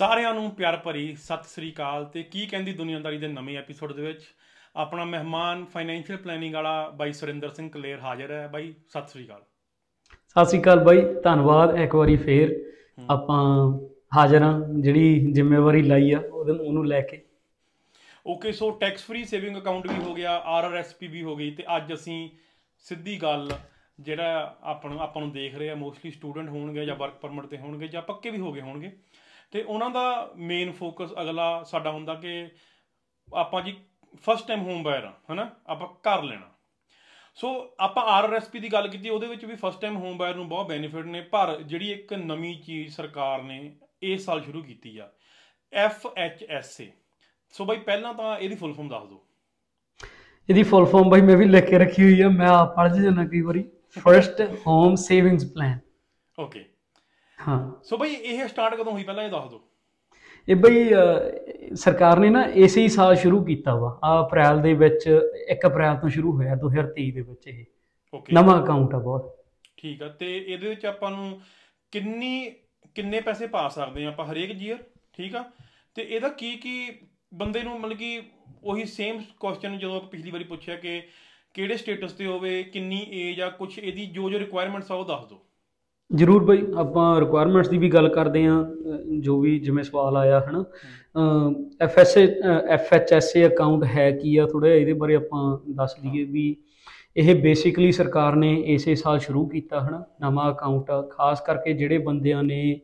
ਸਾਰਿਆਂ ਨੂੰ ਪਿਆਰ ਭਰੀ ਸਤਿ ਸ੍ਰੀ ਅਕਾਲ ਤੇ ਕੀ ਕਹਿੰਦੀ ਦੁਨੀਆਦਾਰੀ ਦੇ ਨਵੇਂ ਐਪੀਸੋਡ ਦੇ ਵਿੱਚ? ਆਪਣਾ ਮਹਿਮਾਨ ਫਾਈਨੈਂਸ਼ੀਅਲ ਪਲੈਨਿੰਗ ਵਾਲਾ ਬਾਈ ਸੁਰਿੰਦਰ ਸਿੰਘ ਕਲੇਰ ਹਾਜ਼ਰ ਹੈ। ਬਾਈ ਸਤਿ ਸ੍ਰੀ ਅਕਾਲ। ਸਤਿ ਸ਼੍ਰੀ ਅਕਾਲ ਬਾਈ ਧੰਨਵਾਦ ਇੱਕ ਵਾਰੀ ਫੇਰ। ਆਪਾਂ ਹਾਜ਼ਰ ਹਾਂ ਜਿਹੜੀ ਜ਼ਿੰਮੇਵਾਰੀ ਲਈ ਆ ਉਹਦੇ ਉਹਨੂੰ ਲੈ ਕੇ। Okay so tax free saving account ਵੀ ਹੋ ਗਿਆ ਆਰਆਰਐਸਪੀ ਵੀ ਹੋ ਗਈ ਤੇ ਅੱਜ ਅਸੀਂ ਸਿੱਧੀ ਗੱਲ ਜਿਹੜਾ ਆਪਾਂ ਨੂੰ ਆਪਾਂ ਨੂੰ ਦੇਖ ਰਹੇ ਆ ਮੋਸਟਲੀ ਸਟੂਡੈਂਟ ਹੋਣਗੇ ਜਾਂ ਵਰਕ ਪਰਮਿਟ ਤੇ ਹੋਣਗੇ ਜਾਂ ਪੱਕੇ ਵੀ ਹੋ ਗਏ ਹੋਣਗੇ। ਤੇ ਉਹਨਾਂ ਦਾ ਮੇਨ ਫੋਕਸ ਅਗਲਾ ਸਾਡਾ ਹੁੰਦਾ ਕਿ ਆਪਾਂ ਜੀ ਫਸਟ ਟਾਈਮ ਹੋਮ ਬਾਇਰ ਆ ਹਨਾ? ਆਪਾਂ ਘਰ ਲੈਣਾ। ਸੋ ਆਪਾਂ ਆਰਆਰਐਸਪੀ ਦੀ ਗੱਲ ਕੀਤੀ ਉਹਦੇ ਵਿੱਚ ਵੀ ਫਸਟ ਟਾਈਮ ਹੋਮ ਬਾਇਰ ਨੂੰ ਬਹੁਤ ਬੈਨੀਫਿਟ ਨੇ ਪਰ ਜਿਹੜੀ ਇੱਕ ਨਵੀਂ ਚੀਜ਼ ਸਰਕਾਰ ਨੇ ਇਸ ਸਾਲ ਸ਼ੁਰੂ ਕੀਤੀ ਆ F H S A. So ਬਾਈ ਪਹਿਲਾਂ ਤਾਂ ਇਹਦੀ ਫੁੱਲ ਫਾਰਮ ਦੱਸ ਦਿਓ। ਇਹਦੀ ਫੁੱਲ ਫਾਰਮ ਬਾਈ ਮੈਂ ਵੀ ਲਿਖ ਕੇ ਰੱਖੀ ਹੋਈ ਆ ਮੈਂ ਆਪ ਪੜ੍ਹ ਜਾਂਦਾ ਕਈ ਵਾਰੀ। First home savings plan okay ਹਾਂ। ਸੋ ਬਾਈ ਇਹ ਸਟਾਰਟ ਕਦੋਂ ਹੋਈ? ਪਹਿਲਾਂ ਇਹ ਦੱਸ ਦਿਓ। ਇਹ ਬਈ ਸਰਕਾਰ ਨੇ ਨਾ ਇਸੇ ਹੀ ਸਾਲ ਸ਼ੁਰੂ ਕੀਤਾ ਵਾ। ਆ ਅਪ੍ਰੈਲ ਦੇ ਵਿੱਚ 1 ਅਪ੍ਰੈਲ ਤੋਂ ਸ਼ੁਰੂ ਹੋਇਆ 2023 ਦੇ ਵਿੱਚ ਇਹ। ਓਕੇ ਨਵਾਂ ਅਕਾਊਂਟ ਆ ਬਹੁਤ। ਠੀਕ ਆ ਤੇ ਇਹਦੇ ਵਿੱਚ ਆਪਾਂ ਨੂੰ ਕਿੰਨੀ ਕਿੰਨੇ ਪੈਸੇ ਪਾ ਸਕਦੇ ਆ ਆਪਾਂ ਹਰੇਕ ਜੀਅਰ ਠੀਕ ਆ? ਤੇ ਇਹਦਾ ਕੀ ਕੀ ਬੰਦੇ ਨੂੰ ਮਤਲਬ ਕਿ ਉਹੀ ਸੇਮ ਕੁਐਸਚਨ ਜਦੋਂ ਆਪਾਂ ਪਿਛਲੀ ਵਾਰੀ ਪੁੱਛਿਆ ਕਿ ਕਿਹੜੇ ਸਟੇਟਸ ਤੇ ਹੋਵੇ ਕਿੰਨੀ ਏਜ ਆ ਕੁਝ ਇਹਦੀ ਜੋ ਜੋ ਰਿਕੁਆਇਰਮੈਂਟਸ ਆ ਉਹ ਦੱਸ ਦਿਓ। ਜ਼ਰੂਰ ਬਈ, ਆਪਾਂ ਰਿਕੁਆਇਰਮੈਂਟਸ ਦੀ ਵੀ ਗੱਲ ਕਰਦੇ ਆ ਜੋ ਵੀ ਜਿਵੇਂ ਸਵਾਲ ਆਇਆ, ਹਨਾ? F S F H S A account ਹੈ ਕੀ ਆ ਥੋੜਾ ਇਹਦੇ ਬਾਰੇ ਆਪਾਂ ਦੱਸ ਦਈਏ ਵੀ ਇਹ ਬੇਸਿਕਲੀ ਸਰਕਾਰ ਨੇ ਇਸੇ ਸਾਲ ਸ਼ੁਰੂ ਕੀਤਾ, ਹਨਾ? ਨਵਾਂ ਅਕਾਊਂਟ ਖਾਸ ਕਰਕੇ ਜਿਹੜੇ ਬੰਦਿਆਂ ਨੇ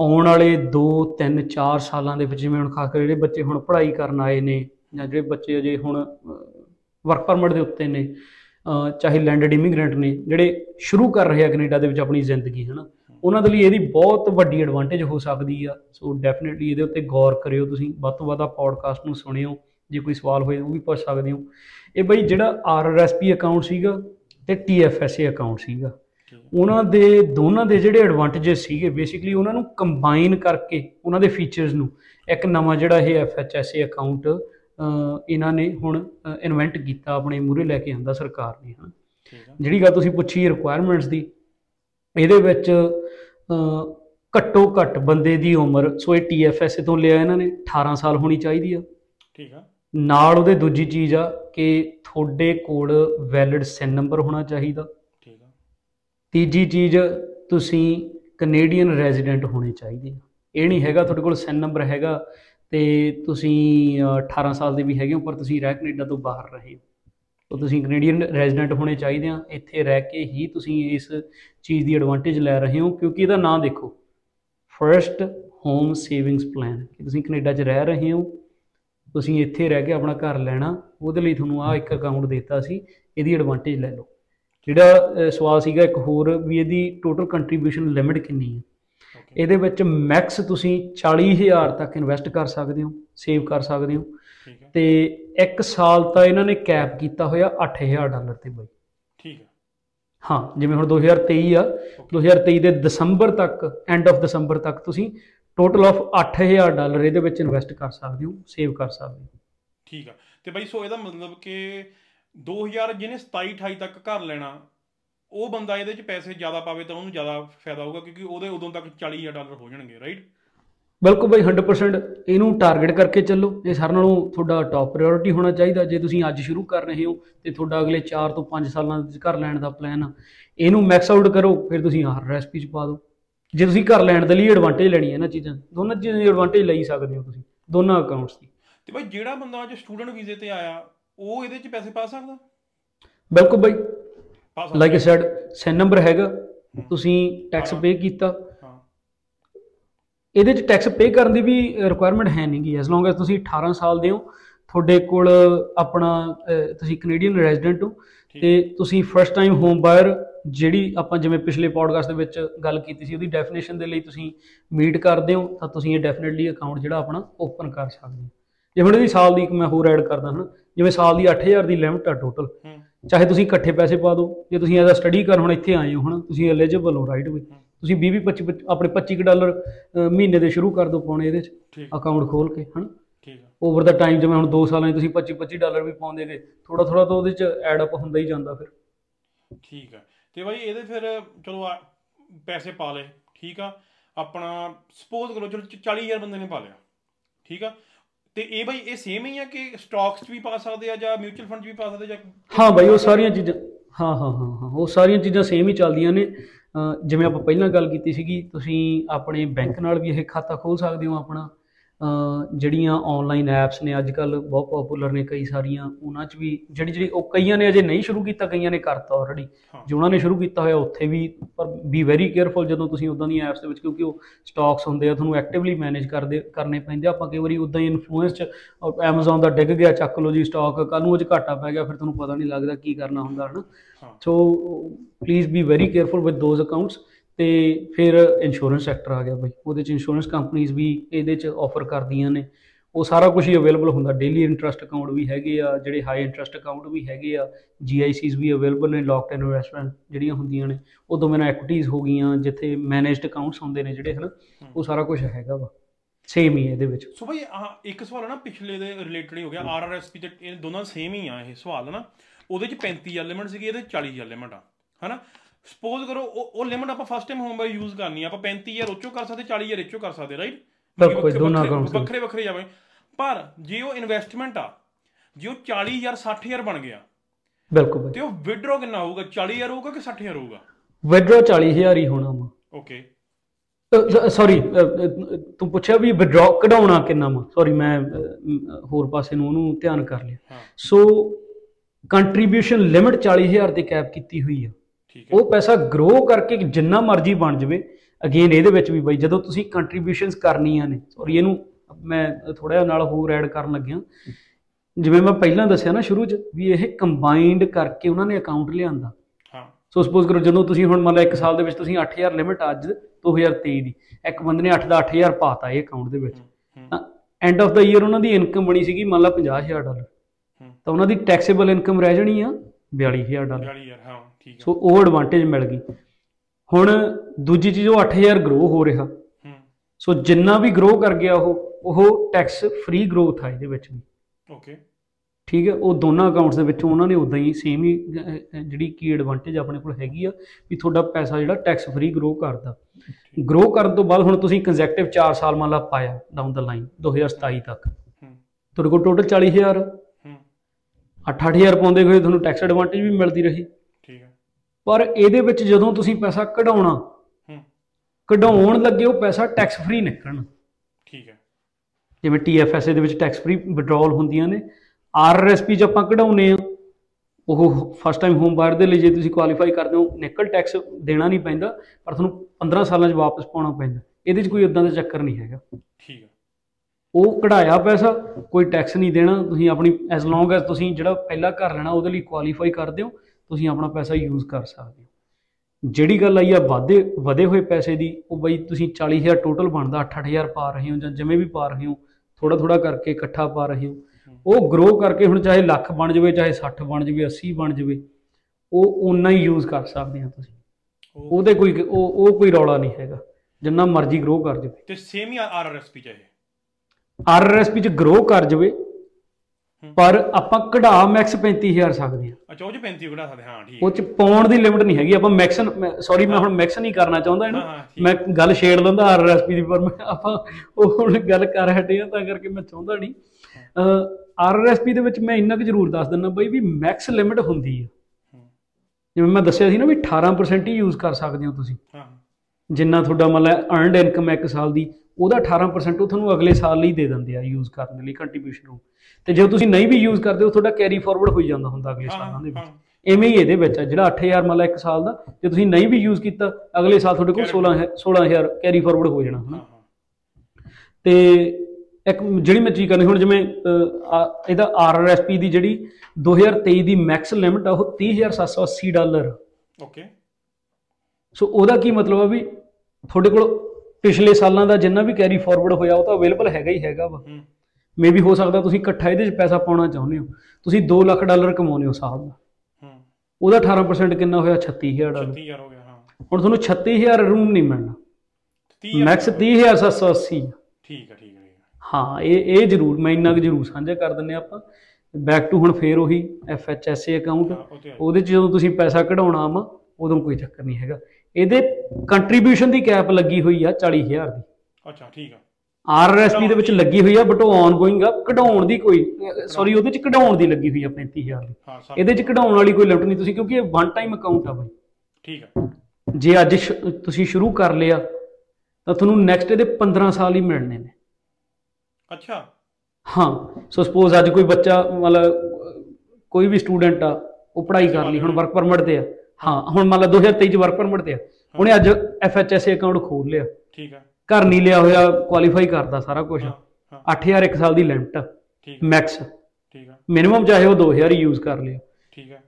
ਆਉਣ ਵਾਲੇ 2 3 4 ਸਾਲਾਂ ਦੇ ਵਿੱਚ, ਜਿਵੇਂ ਹੁਣ ਖਾਸ ਕਰਕੇ ਜਿਹੜੇ ਬੱਚੇ ਹੁਣ ਪੜ੍ਹਾਈ ਕਰਨ ਆਏ ਨੇ ਜਾਂ ਜਿਹੜੇ ਬੱਚੇ ਅਜੇ ਹੁਣ ਵਰਕ ਪਰਮਿਟ ਦੇ ਉੱਤੇ ਨੇ ਅਹ ਚਾਹੇ ਲੈਂਡਡ ਇਮੀਗ੍ਰੈਂਟ ਨੇ, ਜਿਹੜੇ ਸ਼ੁਰੂ ਕਰ ਰਹੇ ਆ ਕੈਨੇਡਾ ਦੇ ਵਿੱਚ ਆਪਣੀ ਜ਼ਿੰਦਗੀ, ਹਨਾ? ਉਹਨਾਂ ਦੇ ਲਈ ਇਹਦੀ ਬਹੁਤ ਵੱਡੀ ਐਡਵਾਂਟੇਜ ਹੋ ਸਕਦੀ ਆ। ਸੋ ਡੈਫੀਨਿਟਲੀ ਇਹਦੇ ਉੱਤੇ ਗੌਰ ਕਰਿਓ ਤੁਸੀਂ। ਵੱਧ ਤੋਂ ਵੱਧ ਆ ਪੋਡਕਾਸਟ ਨੂੰ ਸੁਣਿਓ। ਜੇ ਕੋਈ ਸਵਾਲ ਹੋਏ ਉਹ ਵੀ ਪੁੱਛ ਸਕਦੇ ਹੋ। ਇਹ ਬਈ ਜਿਹੜਾ ਆਰਆਰਐਸਪੀ ਅਕਾਊਂਟ ਸੀਗਾ ਤੇ ਟੀਐਫਐਸਏ ਅਕਾਊਂਟ ਸੀਗਾ। ਉਹਨਾਂ ਦੇ, ਦੋਨਾਂ ਦੇ ਜਿਹੜੇ ਐਡਵਾਂਟੇਜਸ ਸੀਗੇ ਬੇਸਿਕਲੀ ਉਹਨਾਂ ਨੂੰ ਕੰਬਾਈਨ ਕਰਕੇ, ਉਹਨਾਂ ਦੇ ਫੀਚਰਸ ਨੂੰ, ਇੱਕ ਨਵਾਂ ਜਿਹੜਾ ਇਹ ਐਫਐਚਐਸਏ ਅਕਾਊਂਟ ਇਹਨਾਂ ਨੇ ਹੁਣ ਇਨਵੈਂਟ ਕੀਤਾ ਆਪਣੇ ਮੂਹਰੇ ਲੈ ਕੇ ਆਂਦਾ ਸਰਕਾਰ ਨੇ ਹਾਂ ਜਿਹੜੀ ਗੱਲ ਤੁਸੀਂ ਪੁੱਛੀ ਰਿਕੁਆਇਰਮੈਂਟਸ ਦੀ ਇਹਦੇ ਵਿੱਚ ਘੱਟੋ ਘੱਟ ਬੰਦੇ ਦੀ ਉਮਰ ਸੋ ਇਹ ਟੀਐਫਐਸਏ ਤੋਂ ਲਿਆ ਇਹਨਾਂ ਨੇ 18 ਸਾਲ ਹੋਣੀ ਚਾਹੀਦੀ ਆ। ਠੀਕ ਆ। ਨਾਲ ਉਹਦੇ ਦੂਜੀ ਚੀਜ਼ ਆ ਕਿ ਤੁਹਾਡੇ ਕੋਲ ਵੈਲਿਡ ਸਿਨ ਨੰਬਰ ਹੋਣਾ ਚਾਹੀਦਾ। ਠੀਕ ਆ। ਤੀਜੀ ਚੀਜ਼ ਤੁਸੀਂ ਕੈਨੇਡੀਅਨ ਰੈਜ਼ੀਡੈਂਟ ਹੋਣੇ ਚਾਹੀਦੇ ਆ। ਇਹ ਨਹੀਂ ਹੈਗਾ ਤੁਹਾਡੇ ਕੋਲ ਸਿਨ ਨੰਬਰ ਹੈਗਾ ਤੇ ਤੁਸੀਂ ਅਹ, 18 ਸਾਲ ਦੇ ਵੀ ਹੈਗੇ ਹੋ ਪਰ ਤੁਸੀਂ ਰਹਿ ਕੈਨੇਡਾ ਤੋਂ ਬਾਹਰ ਰਹੇ ਹੋ। ਤਾਂ ਤੁਸੀਂ ਕੈਨੇਡੀਅਨ ਰੈਜ਼ੀਡੈਂਟ ਹੋਣੇ ਚਾਹੀਦੇ ਆ। ਇੱਥੇ ਰਹਿ ਕੇ ਹੀ ਤੁਸੀਂ ਇਸ ਚੀਜ਼ ਦੀ ਐਡਵਾਂਟੇਜ ਲੈ ਰਹੇ ਹੋ ਕਿਉਂਕਿ ਇਹਦਾ ਨਾਂ ਦੇਖੋ। ਫਰਸਟ ਹੋਮ ਸੇਵਿੰਗਸ ਪਲਾਨ ਕਿ ਤੁਸੀਂ ਕੈਨੇਡਾ 'ਚ ਰਹਿ ਰਹੇ ਹੋ ਤੁਸੀਂ ਇੱਥੇ ਰਹਿ ਕੇ ਆਪਣਾ ਘਰ ਲੈਣਾ ਉਹਦੇ ਲਈ ਤੁਹਾਨੂੰ ਆਹ ਇੱਕ ਅਕਾਊਂਟ ਦਿੱਤਾ ਸੀ ਇਹਦੀ ਐਡਵਾਂਟੇਜ ਲੈ ਲਓ। ਜਿਹੜਾ ਅਹ, ਸਵਾਲ ਸੀਗਾ ਇੱਕ ਹੋਰ ਵੀ ਇਹਦੀ ਟੋਟਲ ਕੰਟਰੀਬਿਊਸ਼ਨ ਲਿਮਿਟ ਕਿੰਨੀ ਹੈ? ਓਕੇ ਇਹਦੇ ਵਿੱਚ ਮੈਕਸ ਤੁਸੀਂ 40000 ਤੱਕ ਇਨਵੈਸਟ ਕਰ ਸਕਦੇ ਹੋ ਸੇਵ ਕਰ ਸਕਦੇ ਹੋ। ਤੇ ਇੱਕ ਸਾਲ ਤਾਂ ਇਹਨਾਂ ਨੇ ਕੈਪ ਕੀਤਾ ਹੋਇਆ 8000 ਡਾਲਰ ਤੇ ਬਾਈ। ਠੀਕ ਆ ਹਾਂ ਜਿਵੇਂ ਹੁਣ 2023 ਆ 2023 ਦੇ ਦਸੰਬਰ ਤੱਕ ਐਂਡ ਆਫ ਦਸੰਬਰ ਤੱਕ ਤੁਸੀਂ ਟੋਟਲ ਆਫ 8000 ਡਾਲਰ ਇਹਦੇ ਵਿੱਚ ਇਨਵੈਸਟ ਕਰ ਸਕਦੇ ਹੋ ਸੇਵ ਕਰ ਸਕਦੇ ਹੋ। ਠੀਕ ਆ। ਤੇ ਬਾਈ ਸੋ ਇਹਦਾ ਮਤਲਬ ਕਿ 2000 ਜਿਹਨੇ 27 28 ਤੱਕ ਘਰ ਲੈਣਾ ਉਹ ਬੰਦਾ ਇਹਦੇ ਚ ਪੈਸੇ ਜ਼ਿਆਦਾ ਪਾਵੇ ਤਾਂ ਉਹਨੂੰ ਜ਼ਿਆਦਾ ਫਾਇਦਾ ਹੋਊਗਾ ਕਿਉਂਕਿ ਉਹਦੇ ਉਦੋਂ ਤੱਕ 40000 ਡਾਲਰ ਹੋ ਜਾਣਗੇ ਰਾਈਟ ਬਿਲਕੁਲ ਬਾਈ 100% ਇਹਨੂੰ ਟਾਰਗੇਟ ਕਰਕੇ ਚੱਲੋ। ਇਹ ਸਾਰਿਆਂ ਨਾਲੋਂ ਤੁਹਾਡਾ ਟਾਪ ਪ੍ਰਾਇੋਰਟੀ ਹੋਣਾ ਚਾਹੀਦਾ। ਜੇ ਤੁਸੀਂ ਅੱਜ ਸ਼ੁਰੂ ਕਰ ਰਹੇ ਹੋ ਤੇ ਤੁਹਾਡਾ ਅਗਲੇ 4 ਤੋਂ 5 ਸਾਲਾਂ ਦੇ ਵਿੱਚ ਘਰ ਲੈਣ ਦਾ ਪਲਾਨ ਆ ਇਹਨੂੰ ਮੈਕਸ ਆਊਟ ਕਰੋ ਫਿਰ ਤੁਸੀਂ ਆਰ ਰੈਸਪੀ ਚ ਪਾ ਦਿਓ। ਜੇ ਤੁਸੀਂ ਘਰ ਲੈਣ ਦੇ ਲਈ ਐਡਵਾਂਟੇਜ ਲੈਣੀ ਹੈ ਨਾ ਚੀਜ਼ਾਂ ਦੋਨਾਂ ਚੀਜ਼ਾਂ ਦੀ ਐਡਵਾਂਟੇਜ ਲਈ ਸਕਦੇ ਹੋ ਤੁਸੀਂ ਦੋਨਾਂ ਅਕਾਊਂਟਸ ਦੀ। ਤੇ ਬਾਈ ਜਿਹੜਾ ਬੰਦਾ ਅੱਜ ਸਟੂਡੈਂਟ ਵੀਜ਼ੇ ਤੇ ਆਇਆ ਉਹ ਇਹਦੇ ਚ ਪੈਸੇ ਪਾ ਸਕਦਾ? ਬਿਲਕੁਲ ਬਾਈ like I said SIN number ਹੈਗਾ। ਤੁਸੀਂ ਟੈਕਸ ਪੇ ਕੀਤਾ। ਹਾਂ। ਇਹਦੇ ਚ ਟੈਕਸ ਪੇ ਕਰਨ ਦੀ ਵੀ ਰਿਕੁਆਇਰਮੈਂਟ ਹੈ ਨਹੀਂਗੀ ਐਸ ਲੌਂਗ ਐਸ ਤੁਸੀਂ 18 ਸਾਲ ਦੇ ਹੋ ਤੁਹਾਡੇ ਕੋਲ ਆਪਣਾ ਤੁਸੀਂ ਕੈਨੇਡੀਅਨ ਰੈਜ਼ੀਡੈਂਟ ਹੋ। ਤੇ ਤੁਸੀਂ ਫਰਸਟ ਟਾਈਮ ਹੋਮ ਬਾਇਰ ਜਿਹੜੀ ਆਪਾਂ ਜਿਵੇਂ ਪਿਛਲੇ ਪੋਡਕਾਸਟ ਦੇ ਵਿੱਚ ਗੱਲ ਕੀਤੀ ਸੀ ਉਹਦੀ ਡੈਫੀਨੇਸ਼ਨ ਦੇ ਲਈ ਤੁਸੀਂ ਮੀਟ ਕਰਦੇ ਹੋ ਤਾਂ ਤੁਸੀਂ ਇਹ ਡੈਫੀਨਿਟਲੀ ਅਕਾਊਂਟ ਜਿਹੜਾ ਆਪਣਾ ਓਪਨ ਕਰ ਸਕਦੇ ਹੋ। ਜੇ ਹੁਣ ਇਹਦੀ ਸਾਲ ਦੀ ਇੱਕ ਮੈਂ ਹੋਰ ਐਡ ਕਰਦਾ ਹਾਂ ਜਿਵੇਂ ਸਾਲ ਦੀ 8000 ਦੀ ਲਿਮਟ ਆ ਟੋਟਲ ਚਾਹੇ ਤੁਸੀਂ ਇਕੱਠੇ ਪੈਸੇ ਪਾ ਦਿਓ ਜੇ ਤੁਸੀਂ ਐਜ਼ ਅ ਸਟੱਡੀ ਕਰਨ ਹੁਣ ਇੱਥੇ ਆਏ ਹੋ ਹੁਣ ਤੁਸੀਂ ਐਲੀਜੀਬਲ ਹੋ ਰਾਈਟ ਵੀ ਤੁਸੀਂ 20 20 25 ਆਪਣੇ 25 ਕੁ ਡਾਲਰ ਮਹੀਨੇ ਦੇ ਸ਼ੁਰੂ ਕਰ ਦਿਓ ਪਾਉਣੇ ਇਹਦੇ 'ਚ ਅਕਾਊਂਟ ਖੋਲ ਕੇ ਹਨ। ਠੀਕ ਆ। ਓਵਰ ਦਾ ਟਾਈਮ ਜਿਵੇਂ ਹੁਣ 2 ਸਾਲਾਂ 'ਚ ਤੁਸੀਂ 25 25 ਡਾਲਰ ਵੀ ਪਾਉਂਦੇ ਗਏ ਥੋੜਾ ਥੋੜਾ ਤਾਂ ਉਹਦੇ 'ਚ ਐਡ ਅਪ ਹੁੰਦਾ ਹੀ ਜਾਂਦਾ ਫਿਰ। ਠੀਕ ਆ। ਤੇ ਬਾਈ ਇਹਦੇ ਫਿਰ ਚਲੋ ਆ ਪੈਸੇ ਪਾ ਲਏ ਠੀਕ ਆ। ਆਪਣਾ ਸਪੋਜ਼ ਕਰੋ ਚਲੋ 40000 ਬੰਦੇ ਨੇ ਪਾ ਲਿਆ ਠੀਕ ਆ। ਤੇ ਇਹ ਬਾਈ ਇਹ ਸੇਮ ਹੀ ਆ ਕਿ ਸਟਾਕਸ 'ਚ ਵੀ ਪਾ ਸਕਦੇ ਆ ਜਾਂ ਮਿਊਚੁਅਲ ਫੰਡ 'ਚ ਵੀ ਪਾ ਸਕਦੇ ਜਾਂ ਹਾਂ ਬਾਈ ਉਹ ਸਾਰੀਆਂ ਚੀਜ਼ਾਂ ਹਾਂ ਹਾਂ ਹਾਂ ਹਾਂ ਉਹ ਸਾਰੀਆਂ ਚੀਜ਼ਾਂ ਸੇਮ ਹੀ ਚੱਲਦੀਆਂ ਨੇ। ਜਿਵੇਂ ਆਪਾਂ ਪਹਿਲਾਂ ਗੱਲ ਕੀਤੀ ਸੀਗੀ ਤੁਸੀਂ ਆਪਣੇ ਬੈਂਕ ਨਾਲ ਵੀ ਇਹ ਖਾਤਾ ਖੋਲ ਸਕਦੇ ਹੋ ਆਪਣਾ। ਜਿਹੜੀਆਂ ਆਨਲਾਈਨ ਐਪਸ ਨੇ ਅੱਜ ਕੱਲ ਬਹੁਤ ਪਪੂਲਰ ਨੇ ਕਈ ਸਾਰੀਆਂ ਉਹਨਾਂ 'ਚ ਵੀ ਜਿਹੜੀ ਜਿਹੜੀ ਉਹ ਕਈਆਂ ਨੇ ਅਜੇ ਨਹੀਂ ਸ਼ੁਰੂ ਕੀਤਾ ਕਈਆਂ ਨੇ ਕਰਤਾ ਆਲਰੇਡੀ। ਜੇ ਉਹਨਾਂ ਨੇ ਸ਼ੁਰੂ ਕੀਤਾ ਹੋਇਆ ਉੱਥੇ ਵੀ ਪਰ ਬੀ ਵੈਰੀ ਕੇਅਰਫੁਲ ਜਦੋਂ ਤੁਸੀਂ ਉਦਾਂ ਦੀਆਂ ਐਪਸ ਦੇ ਵਿੱਚ ਕਿਉਂਕਿ ਉਹ ਸਟਾਕਸ ਹੁੰਦੇ ਆ ਤੁਹਾਨੂੰ ਐਕਟਿਵਲੀ ਮੈਨੇਜ ਕਰਦੇ ਕਰਨੇ ਪੈਂਦੇ ਆਪਾਂ ਕਈ ਵਾਰੀ ਉਦਾਂ ਹੀ ਇਨਫਲੂਐਂਸ 'ਚ ਐਮਾਜ਼ਨ ਦਾ ਡਿੱਗ ਗਿਆ ਚੱਕ ਲਓ ਜੀ ਸਟਾਕ ਕੱਲ ਨੂੰ ਉਹ ਘਾਟਾ ਪੈ ਗਿਆ ਫਿਰ ਤੁਹਾਨੂੰ ਪਤਾ ਨਹੀਂ ਲੱਗਦਾ ਕੀ ਕਰਨਾ ਹੁੰਦਾ ਹਨਾ? So please be very careful with those accounts ਤੇ ਫਿਰ ਇੰਸ਼ੋਰੈਂਸ ਸੈਕਟਰ ਆ ਗਿਆ ਬਈ। ਉਹਦੇ ਚ ਇੰਸ਼ੋਰੈਂਸ ਕੰਪਨੀਆਂ ਵੀ ਇਹਦੇ ਚ ਆਫਰ ਕਰਦੀਆਂ ਨੇ। ਉਹ ਸਾਰਾ ਕੁਝ ਹੀ ਅਵੇਲੇਬਲ ਹੁੰਦਾ। ਡੇਲੀ ਇੰਟਰਸਟ ਅਕਾਊਂਟ ਵੀ ਹੈਗੇ ਆ ਜਿਹੜੇ ਹਾਈ ਇੰਟਰਸਟ ਅਕਾਊਂਟ ਵੀ ਹੈਗੇ ਆ GICs ਵੀ ਅਵੇਲੇਬਲ ਨੇ ਲੌਕਡ ਇਨ ਇਨਵੈਸਟਮੈਂਟ ਜਿਹੜੀਆਂ ਹੁੰਦੀਆਂ ਨੇ। ਉਹ ਡੋਮੇਨ ਐਕੁਇਟੀਜ਼ ਹੋ ਗਈਆਂ ਜਿੱਥੇ ਮੈਨੇਜਡ ਅਕਾਊਂਟਸ ਹੁੰਦੇ ਨੇ ਜਿਹੜੇ ਹਨ? ਉਹ ਸਾਰਾ ਕੁਝ ਹੈਗਾ ਵਾ। ਸੇਮ ਹੀ ਹੈ ਇਹਦੇ ਵਿੱਚ। ਸੋ ਭਾਈ ਇੱਕ ਸਵਾਲ ਹੈ ਨਾ ਪਿਛਲੇ ਦੇ ਰਿਲੇਟਡ ਹੀ ਹੋ ਗਿਆ। ਆਰਆਰਐਸਪੀ ਤੇ ਇਹ ਦੋਨਾਂ ਸੇਮ ਹੀ ਆ ਇਹ ਸਵਾਲ ਨਾ ਉਹਦੇ ਚ 35 ਲਿਮਟ ਸੀਗੀ ਇਹਦੇ 'ਚ 40 ਲਿਮਟ ਆ ਹਨਾ? ਸਪੋਜ਼ ਕਰੋ ਉਹ ਲਿਮਟ ਆਪਾਂ first time home buy use ਕਰਨੀ ਆਪਾਂ 35000 ਉੱਚੋਂ ਕਰ ਸਕਦੇ 40000 ਇੱਚੋਂ ਕਰ ਸਕਦੇ ਰਾਈਟ ਬਿਲਕੁਲ, ਦੋਨਾਂ ਦੇ। ਵੱਖਰੇ ਵੱਖਰੇ ਜਾਵੇਂ ਪਰ ਜੇ ਉਹ ਇਨਵੈਸਟਮੈਂਟ ਆ ਜੇ ਉਹ 40000 60000 ਬਣ ਗਿਆ ਬਿਲਕੁਲ ਤੇ ਉਹ ਵਿਡਰੋ ਕਿੰਨਾ ਹੋਊਗਾ? 40000 ਹੋਊਗਾ ਕਿ 60000 ਹੋਊਗਾ? ਵਿਡਰੋ 40000 ਹੀ ਹੋਣਾ ਵਾ। ਓਕੇ ਸੌਰੀ ਤੂੰ ਪੁੱਛਿਆ ਵੀ ਵਿਡਰਾ ਕਢਾਉਣਾ ਕਿੰਨਾ ਵਾ? ਸੌਰੀ ਮੈਂ ਹੋਰ ਪਾਸੇ ਨੂੰ ਉਹਨੂੰ ਧਿਆਨ ਕਰ ਲਿਆ। ਸੋ ਕੰਟਰੀਬਿਊਸ਼ਨ ਲਿਮਟ 40000 ਤੇ ਕੈਪ ਕੀਤੀ ਹੋਈ ਆ। ਉਹ ਪੈਸਾ ਗਰੋ ਕਰਕੇ ਜਿੰਨਾ ਮਰਜ਼ੀ ਬਣ ਜਾਵੇ ਅਗੇਨ ਇਹਦੇ ਵਿੱਚ ਵੀ ਬਈ ਜਦੋਂ ਤੁਸੀਂ ਕੰਟਰੀਬਿਊਸ਼ਨਸ ਕਰਨੀਆਂ ਨੇ ਸੌਰੀ ਇਹਨੂੰ ਮੈਂ ਥੋੜਾ ਜਿਹਾ ਨਾਲ ਹੋਰ ਐਡ ਕਰਨ ਲੱਗਿਆ। ਜਿਵੇਂ ਮੈਂ ਪਹਿਲਾਂ ਦੱਸਿਆ ਨਾ ਸ਼ੁਰੂ 'ਚ ਵੀ ਇਹ ਕੰਬਾਈਨਡ ਕਰਕੇ ਉਹਨਾਂ ਨੇ ਅਕਾਊਂਟ ਲਿਆਂਦਾ। ਹਾਂ। ਸੋ ਸਪੋਜ਼ ਕਰੋ ਜਦੋਂ ਤੁਸੀਂ ਹੁਣ ਮੰਨ ਲਓ ਇੱਕ ਸਾਲ ਦੇ ਵਿੱਚ ਤੁਸੀਂ 8000 ਲਿਮਟ ਅੱਜ 2023 ਦੀ ਇੱਕ ਬੰਦੇ ਨੇ 8 ਦਾ 8000 ਪਾਤਾ ਇਹ ਅਕਾਊਂਟ ਦੇ ਵਿੱਚ। ਤਾਂ ਐਂਡ ਆਫ ਦਾ ਈਅਰ ਉਹਨਾਂ ਦੀ ਇਨਕਮ ਬਣੀ ਸੀਗੀ ਮੰਨ ਲਾ 50000 ਡਾਲਰ ਤਾਂ ਉਹਨਾਂ ਦੀ ਟੈਕਸੇਬਲ ਇਨਕਮ ਰਹਿ ਜਾਣੀ ਆ। 42000 ਡਾਲਰ। 40000 ਹਾਂ ਠੀਕ ਹੈ। ਸੋ ਉਹ ਐਡਵਾਂਟੇਜ ਮਿਲ ਗਈ। ਹੁਣ ਦੂਜੀ ਚੀਜ਼ ਉਹ 8000 ਗਰੋ ਹੋ ਰਿਹਾ। ਸੋ ਜਿੰਨਾ ਵੀ ਗਰੋ ਕਰ ਗਿਆ ਉਹ ਉਹ ਟੈਕਸ ਫ੍ਰੀ ਗਰੋਥ ਆ ਇਹਦੇ ਵਿੱਚ ਵੀ। ਓਕੇ। ਠੀਕ ਹੈ ਉਹ ਦੋਨਾਂ ਅਕਾਊਂਟਸ ਦੇ ਵਿੱਚੋਂ ਉਹਨਾਂ ਨੇ ਉਦਾਂ ਹੀ ਸੇਮ ਹੀ ਜਿਹੜੀ ਕੀ ਐਡਵਾਂਟੇਜ ਆਪਣੇ ਕੋਲ ਹੈਗੀ ਆ ਵੀ ਤੁਹਾਡਾ ਪੈਸਾ ਜਿਹੜਾ ਟੈਕਸ ਫ੍ਰੀ ਗਰੋ ਕਰਦਾ। ਗਰੋ ਕਰਨ ਤੋਂ ਬਾਅਦ ਹੁਣ ਤੁਸੀਂ ਕੰਜ਼ੈਕਟਿਵ 4 ਸਾਲ ਮੰਨ ਲਾ ਪਾਇਆ ਡਾਊਨ ਦਾ ਲਾਈਨ 2027 ਤੱਕ। ਤੁਹਾਡੇ ਕੋਲ ਟੋਟਲ 40000 ਹੂੰ 8-8000 ਪਾਉਂਦੇ ਹੋਏ ਤੁਹਾਨੂੰ ਟੈਕਸ ਐਡਵਾਂਟੇਜ ਵੀ ਮਿਲਦੀ ਰਹੀ। ਠੀਕ ਹੈ। ਪਰ ਇਹਦੇ ਵਿੱਚ ਜਦੋਂ ਤੁਸੀਂ ਪੈਸਾ ਕਢਾਉਣਾ ਹੂੰ। ਕਢਾਉਣ ਲੱਗੇ ਉਹ ਪੈਸਾ ਟੈਕਸ ਫ੍ਰੀ ਨਿਕਲਣਾ। ਠੀਕ ਹੈ। ਜਿਵੇਂ TFSA ਦੇ ਵਿੱਚ ਟੈਕਸ ਫ੍ਰੀ ਵਿਡਰਾਅਲ ਹੁੰਦੀਆਂ ਨੇ RRSP 'ਚ ਆਪਾਂ ਕਢਾਉਨੇ ਆ ਉਹ ਫਸਟ ਟਾਈਮ ਹੋਮ ਬਾਇਰ ਦੇ ਲਈ ਜੇ ਤੁਸੀਂ ਕੁਆਲੀਫਾਈ ਕਰਦੇ ਹੋ ਨਿਕਲ ਟੈਕਸ ਦੇਣਾ ਨਹੀਂ ਪੈਂਦਾ ਪਰ ਤੁਹਾਨੂੰ 15 ਸਾਲਾਂ 'ਚ ਵਾਪਸ ਪਾਉਣਾ ਪੈਂਦਾ। ਇਹਦੇ 'ਚ ਕੋਈ ਇਦਾਂ ਦਾ ਚੱਕਰ ਨਹੀਂ ਹੈਗਾ। ਠੀਕ ਹੈ। ਉਹ ਕਢਾਇਆ ਪੈਸਾ ਕੋਈ ਟੈਕਸ ਨਹੀਂ ਦੇਣਾ ਤੁਸੀਂ ਆਪਣੀ ਐਸ ਲੌਂਗ ਐਸ ਤੁਸੀਂ ਜਿਹੜਾ ਪਹਿਲਾ ਘਰ ਲੈਣਾ ਉਹਦੇ ਲਈ ਕੁਆਲੀਫਾਈ ਕਰਦੇ ਹੋ ਤੁਸੀਂ ਆਪਣਾ ਪੈਸਾ ਯੂਜ਼ ਕਰ ਸਕਦੇ ਹੋ। ਜਿਹੜੀ ਗੱਲ ਆਈ ਆ ਵਾਧੇ ਵਧੇ ਹੋਏ ਪੈਸੇ ਦੀ ਉਹ ਬਈ ਤੁਸੀਂ 40000 ਟੋਟਲ ਬਣਦਾ 8-8000 ਪਾ ਰਹੇ ਹੋ ਜਾਂ ਜਿਵੇਂ ਵੀ ਪਾ ਰਹੇ ਹੋ ਥੋੜਾ ਥੋੜਾ ਕਰਕੇ ਇਕੱਠਾ ਪਾ ਰਹੇ ਹੋ। ਉਹ ਗਰੋ ਕਰਕੇ ਹੁਣ ਚਾਹੇ ਲੱਖ ਬਣ ਜਾਵੇ ਚਾਹੇ 60 ਬਣ ਜਾਵੇ 80 ਬਣ ਜਾਵੇ ਉਹ ਓਨਾ ਹੀ ਯੂਜ਼ ਕਰ ਸਕਦੇ ਹੋ ਤੁਸੀਂ। ਉਹ ਉਹਦੇ ਕੋਈ ਉਹ ਉਹ ਕੋਈ ਰੌਲਾ ਨਹੀਂ ਹੈਗਾ ਜਿੰਨਾ ਮਰਜ਼ੀ ਗਰੋ ਕਰ ਜਾਵੇ। ਤੇ ਸੇਮ ਹੀ ਆਰਆਰਐਸਪੀ ਚ ਇਹ। ਆਰਆਰਐਸਪੀ ਚ ਗਰੋ ਕਰ ਜਾਵੇ ਹੂੰ। ਪਰ ਆਪਾਂ ਕਢਾ ਮੈਕਸ 35000 ਸਕਦੇ ਹਾਂ ਅੱਛਾ ਉਹ ਚ 35 ਕਢਾ ਸਕਦੇ ਹਾਂ ਠੀਕ ਉਹ ਹੈ ਚ ਪਾਉਣ ਦੀ ਲਿਮਟ ਨਹੀਂ ਹੈਗੀ ਆਪਾਂ ਮੈਕਸ ਸੌਰੀ ਮੈਂ ਹੁਣ ਮੈਕਸ ਨਹੀਂ ਕਰਨਾ ਚਾਹੁੰਦਾ ਇਹਨੂੰ ਹਾਂ, ਹਾਂ। ਮੈਂ ਗੱਲ ਛੇੜ ਲੈਂਦਾ ਆਰਆਰਐਸਪੀ ਦੀ ਪਰ ਮੈਂ ਆਪਾਂ ਉਹ ਹੁਣ ਗੱਲ ਕਰ ਹਟੇ ਆ ਤਾਂ ਕਰਕੇ ਮੈਂ ਚਾਹੁੰਦਾ ਨਹੀਂ ਆਰਆਰਐਸਪੀ ਦੇ ਵਿੱਚ ਮੈਂ ਇੰਨਾ ਕੁ ਜ਼ਰੂਰ ਦੱਸ ਦਿੰਦਾ ਬਈ ਵੀ ਮੈਕਸ ਲਿਮਟ ਹੁੰਦੀ ਹੈ ਹੂੰ। ਜਿਵੇਂ ਮੈਂ ਦੱਸਿਆ ਸੀ ਨਾ ਵੀ 18% ਹੀ ਯੂਜ਼ ਕਰ ਸਕਦੇ ਹੋ ਤੁਸੀਂ ਹਾਂ ਜਿੰਨਾ ਤੁਹਾਡਾ ਮਤਲਬ ਅਰਨਡ ਇਨਕਮ ਇੱਕ ਸਾਲ ਦੀ ਉਹਦਾ 18% ਉਹ ਤੁਹਾਨੂੰ ਅਗਲੇ ਸਾਲ ਲਈ ਦੇ ਦਿੰਦੇ ਆ ਯੂਜ਼ ਕਰਨ ਦੇ ਲਈ ਕੰਟਰੀਬਿਊਸ਼ਨ ਨੂੰ। ਤੇ ਜੇ ਤੁਸੀਂ ਨਹੀਂ ਵੀ ਯੂਜ਼ ਕਰਦੇ ਉਹ ਤੁਹਾਡਾ ਕੈਰੀ ਫਾਰਵਰਡ ਹੋਈ ਜਾਂਦਾ ਹੁੰਦਾ ਅਗਲੇ ਸਾਲਾਂ ਦੇ। ਵਿੱਚ। ਐਵੇਂ ਹੀ ਇਹਦੇ ਵਿੱਚ ਆ ਜਿਹੜਾ 8000 ਮਤਲਬ ਇੱਕ ਸਾਲ ਦਾ ਜੇ ਤੁਸੀਂ ਨਹੀਂ ਵੀ ਯੂਜ਼ ਕੀਤਾ ਅਗਲੇ ਸਾਲ ਤੁਹਾਡੇ ਕੋਲ 16 ਹੈ- 16000 ਕੈਰੀ ਫਾਰਵਰਡ ਹੋ ਜਾਣਾ ਹਨਾ? ਤੇ ਇੱਕ ਜਿਹੜੀ ਮੈਂ ਚੀਜ਼ ਕਰਨੀ ਹੁਣ ਜਿਵੇਂ ਇਹਦਾ ਆਰਆਰਐਸਪੀ ਦੀ ਜਿਹੜੀ 2023 ਦੀ ਮੈਕਸ ਲਿਮਟ ਆ ਉਹ 30780 ਡਾਲਰ। ਓਕੇ ਸੋ ਉਹਦਾ ਕੀ ਮਤਲਬ ਆ ਵੀ ਤੁਹਾਡੇ ਕੋਲ ਪਿਛਲੇ ਸਾਲਾਂ ਦਾ ਜਿੰਨਾ ਵੀ ਕੈਰੀ ਫਾਰਵਰਡ ਹੋਇਆ ਉਹ ਤਾਂ ਅਵੇਲੇਬਲ ਹੈਗਾ ਹੀ ਹੈਗਾ ਵਾ। ਮੇਬੀ ਹੋ ਸਕਦਾ ਤੁਸੀਂ ਇਕੱਠਾ ਇਹਦੇ 'ਚ ਪੈਸਾ ਪਾਉਣਾ ਚਾਹੁੰਦੇ ਹੋ। ਤੁਸੀਂ 2 ਲੱਖ ਡਾਲਰ ਕਮਾਉਂਦੇ ਹੋ ਸਾਲ ਦਾ। ਹੂੰ। ਉਹਦਾ 18% ਕਿੰਨਾ ਹੋਇਆ? 36000 ਡਾਲਰ। 36000 ਹੋ ਗਿਆ ਹਾਂ। ਹੁਣ ਤੁਹਾਨੂੰ 36000 ਰੂਮ ਨਹੀਂ ਮਿਲਣਾ। 30000 ਮੈਕਸ 30780 ਠੀਕ ਹੈ ਠੀਕ ਹੈ ਹੈ ਇਹ ਇਹ ਜ਼ਰੂਰ ਮੈਂ ਇੰਨਾ ਕੁ ਜ਼ਰੂਰ ਸਾਂਝਾ ਕਰ ਦਿੰਨੇ ਆਪਾਂ। ਬੈਕ ਟੂ ਹੁਣ ਫੇਰ ਉਹੀ ਐਫਐਚਐਸਏ ਅਕਾਊਂਟ। ਉਹਦੇ 'ਚ ਜਦੋਂ ਤੁਸੀਂ ਪੈਸਾ ਕਢਾਉਣਾ ਆਮਾ ਉਦੋਂ ਕੋਈ ਚੱਕਰ ਨਹੀਂ ਹੈਗਾ। ਇਹਦੇ ਕੰਟਰੀਬਿਊਸ਼ਨ ਦੀ ਕੈਪ ਲੱਗੀ ਹੋਈ ਆ 40000 ਦੀ। ਅੱਛਾ ਠੀਕ ਆ। ਆਰਆਰਐਸਪੀ ਦੇ ਵਿੱਚ ਲੱਗੀ ਹੋਈ ਆ ਬਟ ਉਹ ਆਨਗੋਇੰਗ ਆ ਕਢਾਉਣ ਦੀ ਕੋਈ ਸੌਰੀ ਉਹਦੇ 'ਚ ਕਢਾਉਣ ਦੀ ਲੱਗੀ ਹੋਈ ਆ 35000 ਦੀ। ਹਾਂ ਸਰ ਇਹਦੇ 'ਚ ਕਢਾਉਣ ਵਾਲੀ ਕੋਈ ਲਿਮਟ ਨਹੀਂ ਤੁਸੀਂ ਕਿਉਂਕਿ ਇਹ ਵਨ ਟਾਈਮ ਅਕਾਊਂਟ ਆ ਬਾਈ। ਠੀਕ ਆ। ਜੇ ਅੱਜ ਤੁਸੀਂ ਸ਼ੁਰੂ ਕਰ ਲਿਆ ਤਾਂ ਤੁਹਾਨੂੰ ਨੈਕਸਟ ਇਹਦੇ 15 ਸਾਲ ਹੀ ਮਿਲਣੇ ਨੇ। ਅੱਛਾ। ਹਾਂ ਸੋ ਸਪੋਜ਼ ਅੱਜ ਕੋਈ ਬੱਚਾ ਮਤਲਬ ਕੋਈ ਵੀ ਸਟੂਡੈਂਟ ਆ ਉਹ ਪੜ੍ਹਾਈ ਕਰ ਲਈ ਹੁਣ ਵਰਕ ਪਰਮਿਟ ਤੇ ਆ। ਹਾਂ ਹੁਣ ਮੰਨ ਲਾ 2023 ਚ ਵਰਕ ਪਰਮਿਟ ਤੇ ਆ। ਉਹਨੇ ਅੱਜ ਐਫਐਚਐਸਏ ਅਕਾਊਂਟ ਖੋਲ ਲਿਆ। ਠੀਕ ਆ। ਘਰ ਨਹੀਂ ਲਿਆ ਹੋਇਆ ਕੁਆਲੀਫਾਈ ਕਰਦਾ ਸਾਰਾ ਕੁਝ ਹਾਂ ਹਾਂ। 8000 ਇੱਕ ਸਾਲ ਦੀ ਲਿਮਟ ਠੀਕ ਆ। ਮੈਕਸ ਠੀਕ ਆ। ਮਿਨੀਮਮ ਚਾਹੇ ਉਹ 2000 ਯੂਜ਼ ਕਰ ਲਿਆ। ਠੀਕ ਆ।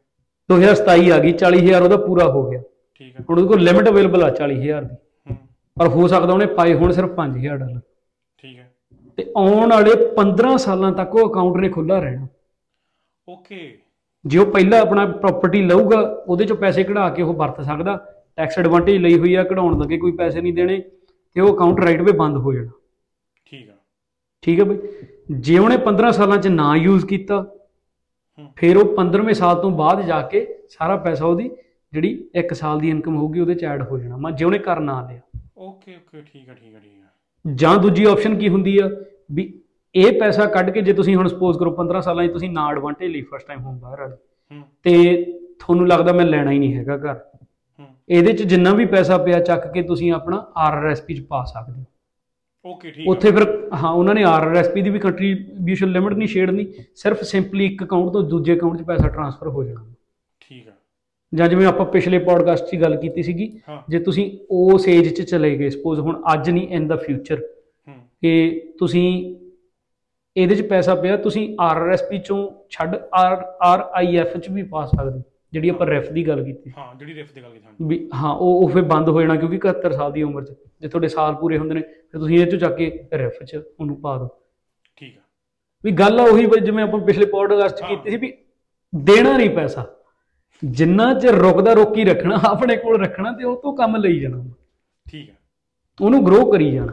2027 ਆ ਗਈ 40000 ਉਹਦਾ ਪੂਰਾ ਹੋ ਗਿਆ। ਠੀਕ ਆ। ਹੁਣ ਉਹਦੇ ਕੋਲ ਲਿਮਟ ਅਵੇਲੇਬਲ ਆ 40000 ਦੀ। ਪਰ ਹੋ ਸਕਦਾ ਉਹਨੇ ਪਾਏ ਹੁਣ ਸਿਰਫ 5000 ਡਾਲਰ। ਠੀਕ ਹੈ ਤੇ ਆਉਣ ਵਾਲੇ 15 ਸਾਲਾਂ ਤੱਕ ਉਹ ਅਕਾਊਂਟ ਨੇ ਖੁੱਲਾ ਰਹਿਣਾ। ਓਕੇ ਜੇ ਉਹ ਪਹਿਲਾਂ ਆਪਣਾ ਪ੍ਰਾਪਰਟੀ ਲਊਗਾ ਉਹਦੇ ਚੋਂ ਪੈਸੇ ਕਢਾ ਕੇ ਉਹ ਵਰਤ ਸਕਦਾ। ਟੈਕਸ ਐਡਵਾਂਟੇਜ ਲਈ ਹੋਈ ਆ ਕਢਾਉਣ ਲੱਗੇ ਕੋਈ ਪੈਸੇ ਨਹੀਂ ਦੇਣੇ ਤੇ ਉਹ ਅਕਾਊਂਟ ਰਾਈਟ ਵੇ ਬੰਦ ਹੋ ਜਾਣਾ। ਠੀਕ ਆ। ਠੀਕ ਹੈ ਬਈ? ਜੇ ਉਹਨੇ 15 ਸਾਲਾਂ 'ਚ ਨਾ ਯੂਜ਼ ਕੀਤਾ। ਫਿਰ ਉਹ 15ਵੇਂ ਸਾਲ ਤੋਂ ਬਾਅਦ ਜਾ ਕੇ ਸਾਰਾ ਪੈਸਾ ਉਹਦੀ ਜਿਹੜੀ 1 ਸਾਲ ਦੀ ਇਨਕਮ ਹੋਊਗੀ ਉਹਦੇ 'ਚ ਐਡ ਹੋ ਜਾਣਾ। ਮਾ ਜੇ ਉਹਨੇ ਕਰ ਨਾ ਲਿਆ। ਓਕੇ ਓਕੇ ਠੀਕ ਆ ਠੀਕ ਆ ਠੀਕ ਆ। ਜਾਂ ਦੂਜੀ ਆਪਸ਼ਨ ਕੀ ਹੁੰਦੀ ਆ? ਵੀ ਇਹ ਪੈਸਾ ਕੱਢ ਕੇ ਜੇ ਤੁਸੀਂ ਹੁਣ ਸਪੋਜ਼ ਕਰੋ 15 ਸਾਲਾਂ 'ਚ ਤੁਸੀਂ ਨਾ ਐਡਵਾਂਟੇਜ ਲਈ ਫਸਟ ਟਾਈਮ ਹੋਮ ਬਾਹਰ ਵਾਲੇ ਹੂੰ। ਤੇ ਤੁਹਾਨੂੰ ਲੱਗਦਾ ਮੈਂ ਲੈਣਾ ਹੀ ਨਹੀਂ ਹੈਗਾ ਘਰ। ਹੂੰ। ਇਹਦੇ 'ਚ ਜਿੰਨਾ ਵੀ ਪੈਸਾ ਪਿਆ ਚੱਕ ਕੇ ਤੁਸੀਂ ਆਪਣਾ ਆਰਆਰਐਸਪੀ 'ਚ ਪਾ ਸਕਦੇ ਹੋ। ਓਕੇ ਠੀਕ ਉੱਥੇ ਫਿਰ ਹਾਂ ਉਹਨਾਂ ਨੇ ਆਰਆਰਐਸਪੀ ਦੀ ਵੀ ਕੰਟਰੀਬਿਊਸ਼ਨ ਲਿਮਿਟ ਨਹੀਂ ਛੇੜਨੀ ਸਿਰਫ ਸਿੰਪਲੀ ਇੱਕ ਅਕਾਊਂਟ ਤੋਂ ਦੂਜੇ ਅਕਾਊਂਟ 'ਚ ਪੈਸਾ ਟ੍ਰਾਂਸਫਰ ਹੋ ਜਾਣਾ। ਠੀਕ ਆ ਜਾਂ ਜਿਵੇਂ ਆਪਾਂ ਪਿਛਲੇ ਪੋਡਕਾਸਟ 'ਚ ਗੱਲ ਕੀਤੀ ਸੀਗੀ ਹਾਂ। ਜੇ ਤੁਸੀਂ ਉਸ ਏਜ 'ਚ ਚਲੇ ਗਏ ਸਪੋਜ਼ ਹੁਣ ਅੱਜ ਨਹੀਂ ਇਨ ਦਾ ਫਿਊਚਰ ਹੂੰ। ਕਿ ਤੁਸੀਂ ਇਹਦੇ 'ਚ ਪੈਸਾ ਪਿਆ ਤੁਸੀਂ ਆਰਆਰਐਸਪੀ 'ਚੋਂ ਛੱਡ ਆਰ ਆਰਆਈਐਫ 'ਚ ਵੀ ਪਾ ਸਕਦੇ ਹੋ ਜਿਹੜੀ ਆਪਾਂ ਰੈਫ ਦੀ ਗੱਲ ਕੀਤੀ। ਹਾਂ ਜਿਹੜੀ ਰਿਫ ਦੀ ਗੱਲ ਕੀਤੀ ਹਾਂ ਵੀ ਹਾਂ ਉਹ ਉਹ ਫਿਰ ਬੰਦ ਹੋ ਜਾਣਾ ਕਿਉਂਕਿ 71 ਸਾਲ ਦੀ ਉਮਰ 'ਚ ਜੇ ਤੁਹਾਡੇ ਸਾਲ ਪੂਰੇ ਹੁੰਦੇ ਨੇ ਫਿਰ ਤੁਸੀਂ ਇਹ 'ਚੋਂ ਚੱਕ ਕੇ ਰੈਫ 'ਚ ਉਹਨੂੰ ਪਾ ਦਿਓ। ਠੀਕ ਆ। ਵੀ ਗੱਲ ਆ ਉਹੀ ਜਿਵੇਂ ਆਪਾਂ ਪਿਛਲੇ ਪੋਡਕਾਸਟ 'ਚ ਹਾਂ। ਕੀਤੀ ਸੀ ਵੀ ਦੇਣਾ ਨਹੀਂ ਪੈਸਾ। ਜਿੰਨਾ ਚਿਰ ਰੁਕਦਾ ਰੋਕੀ ਰੱਖਣਾ ਆਪਣੇ ਕੋਲ ਰੱਖਣਾ ਤੇ ਉਹ ਤੋਂ ਕੰਮ ਲਈ ਜਾਣਾ। ਠੀਕ ਆ। ਉਹਨੂੰ ਗਰੋ ਕਰੀ ਜਾਣਾ।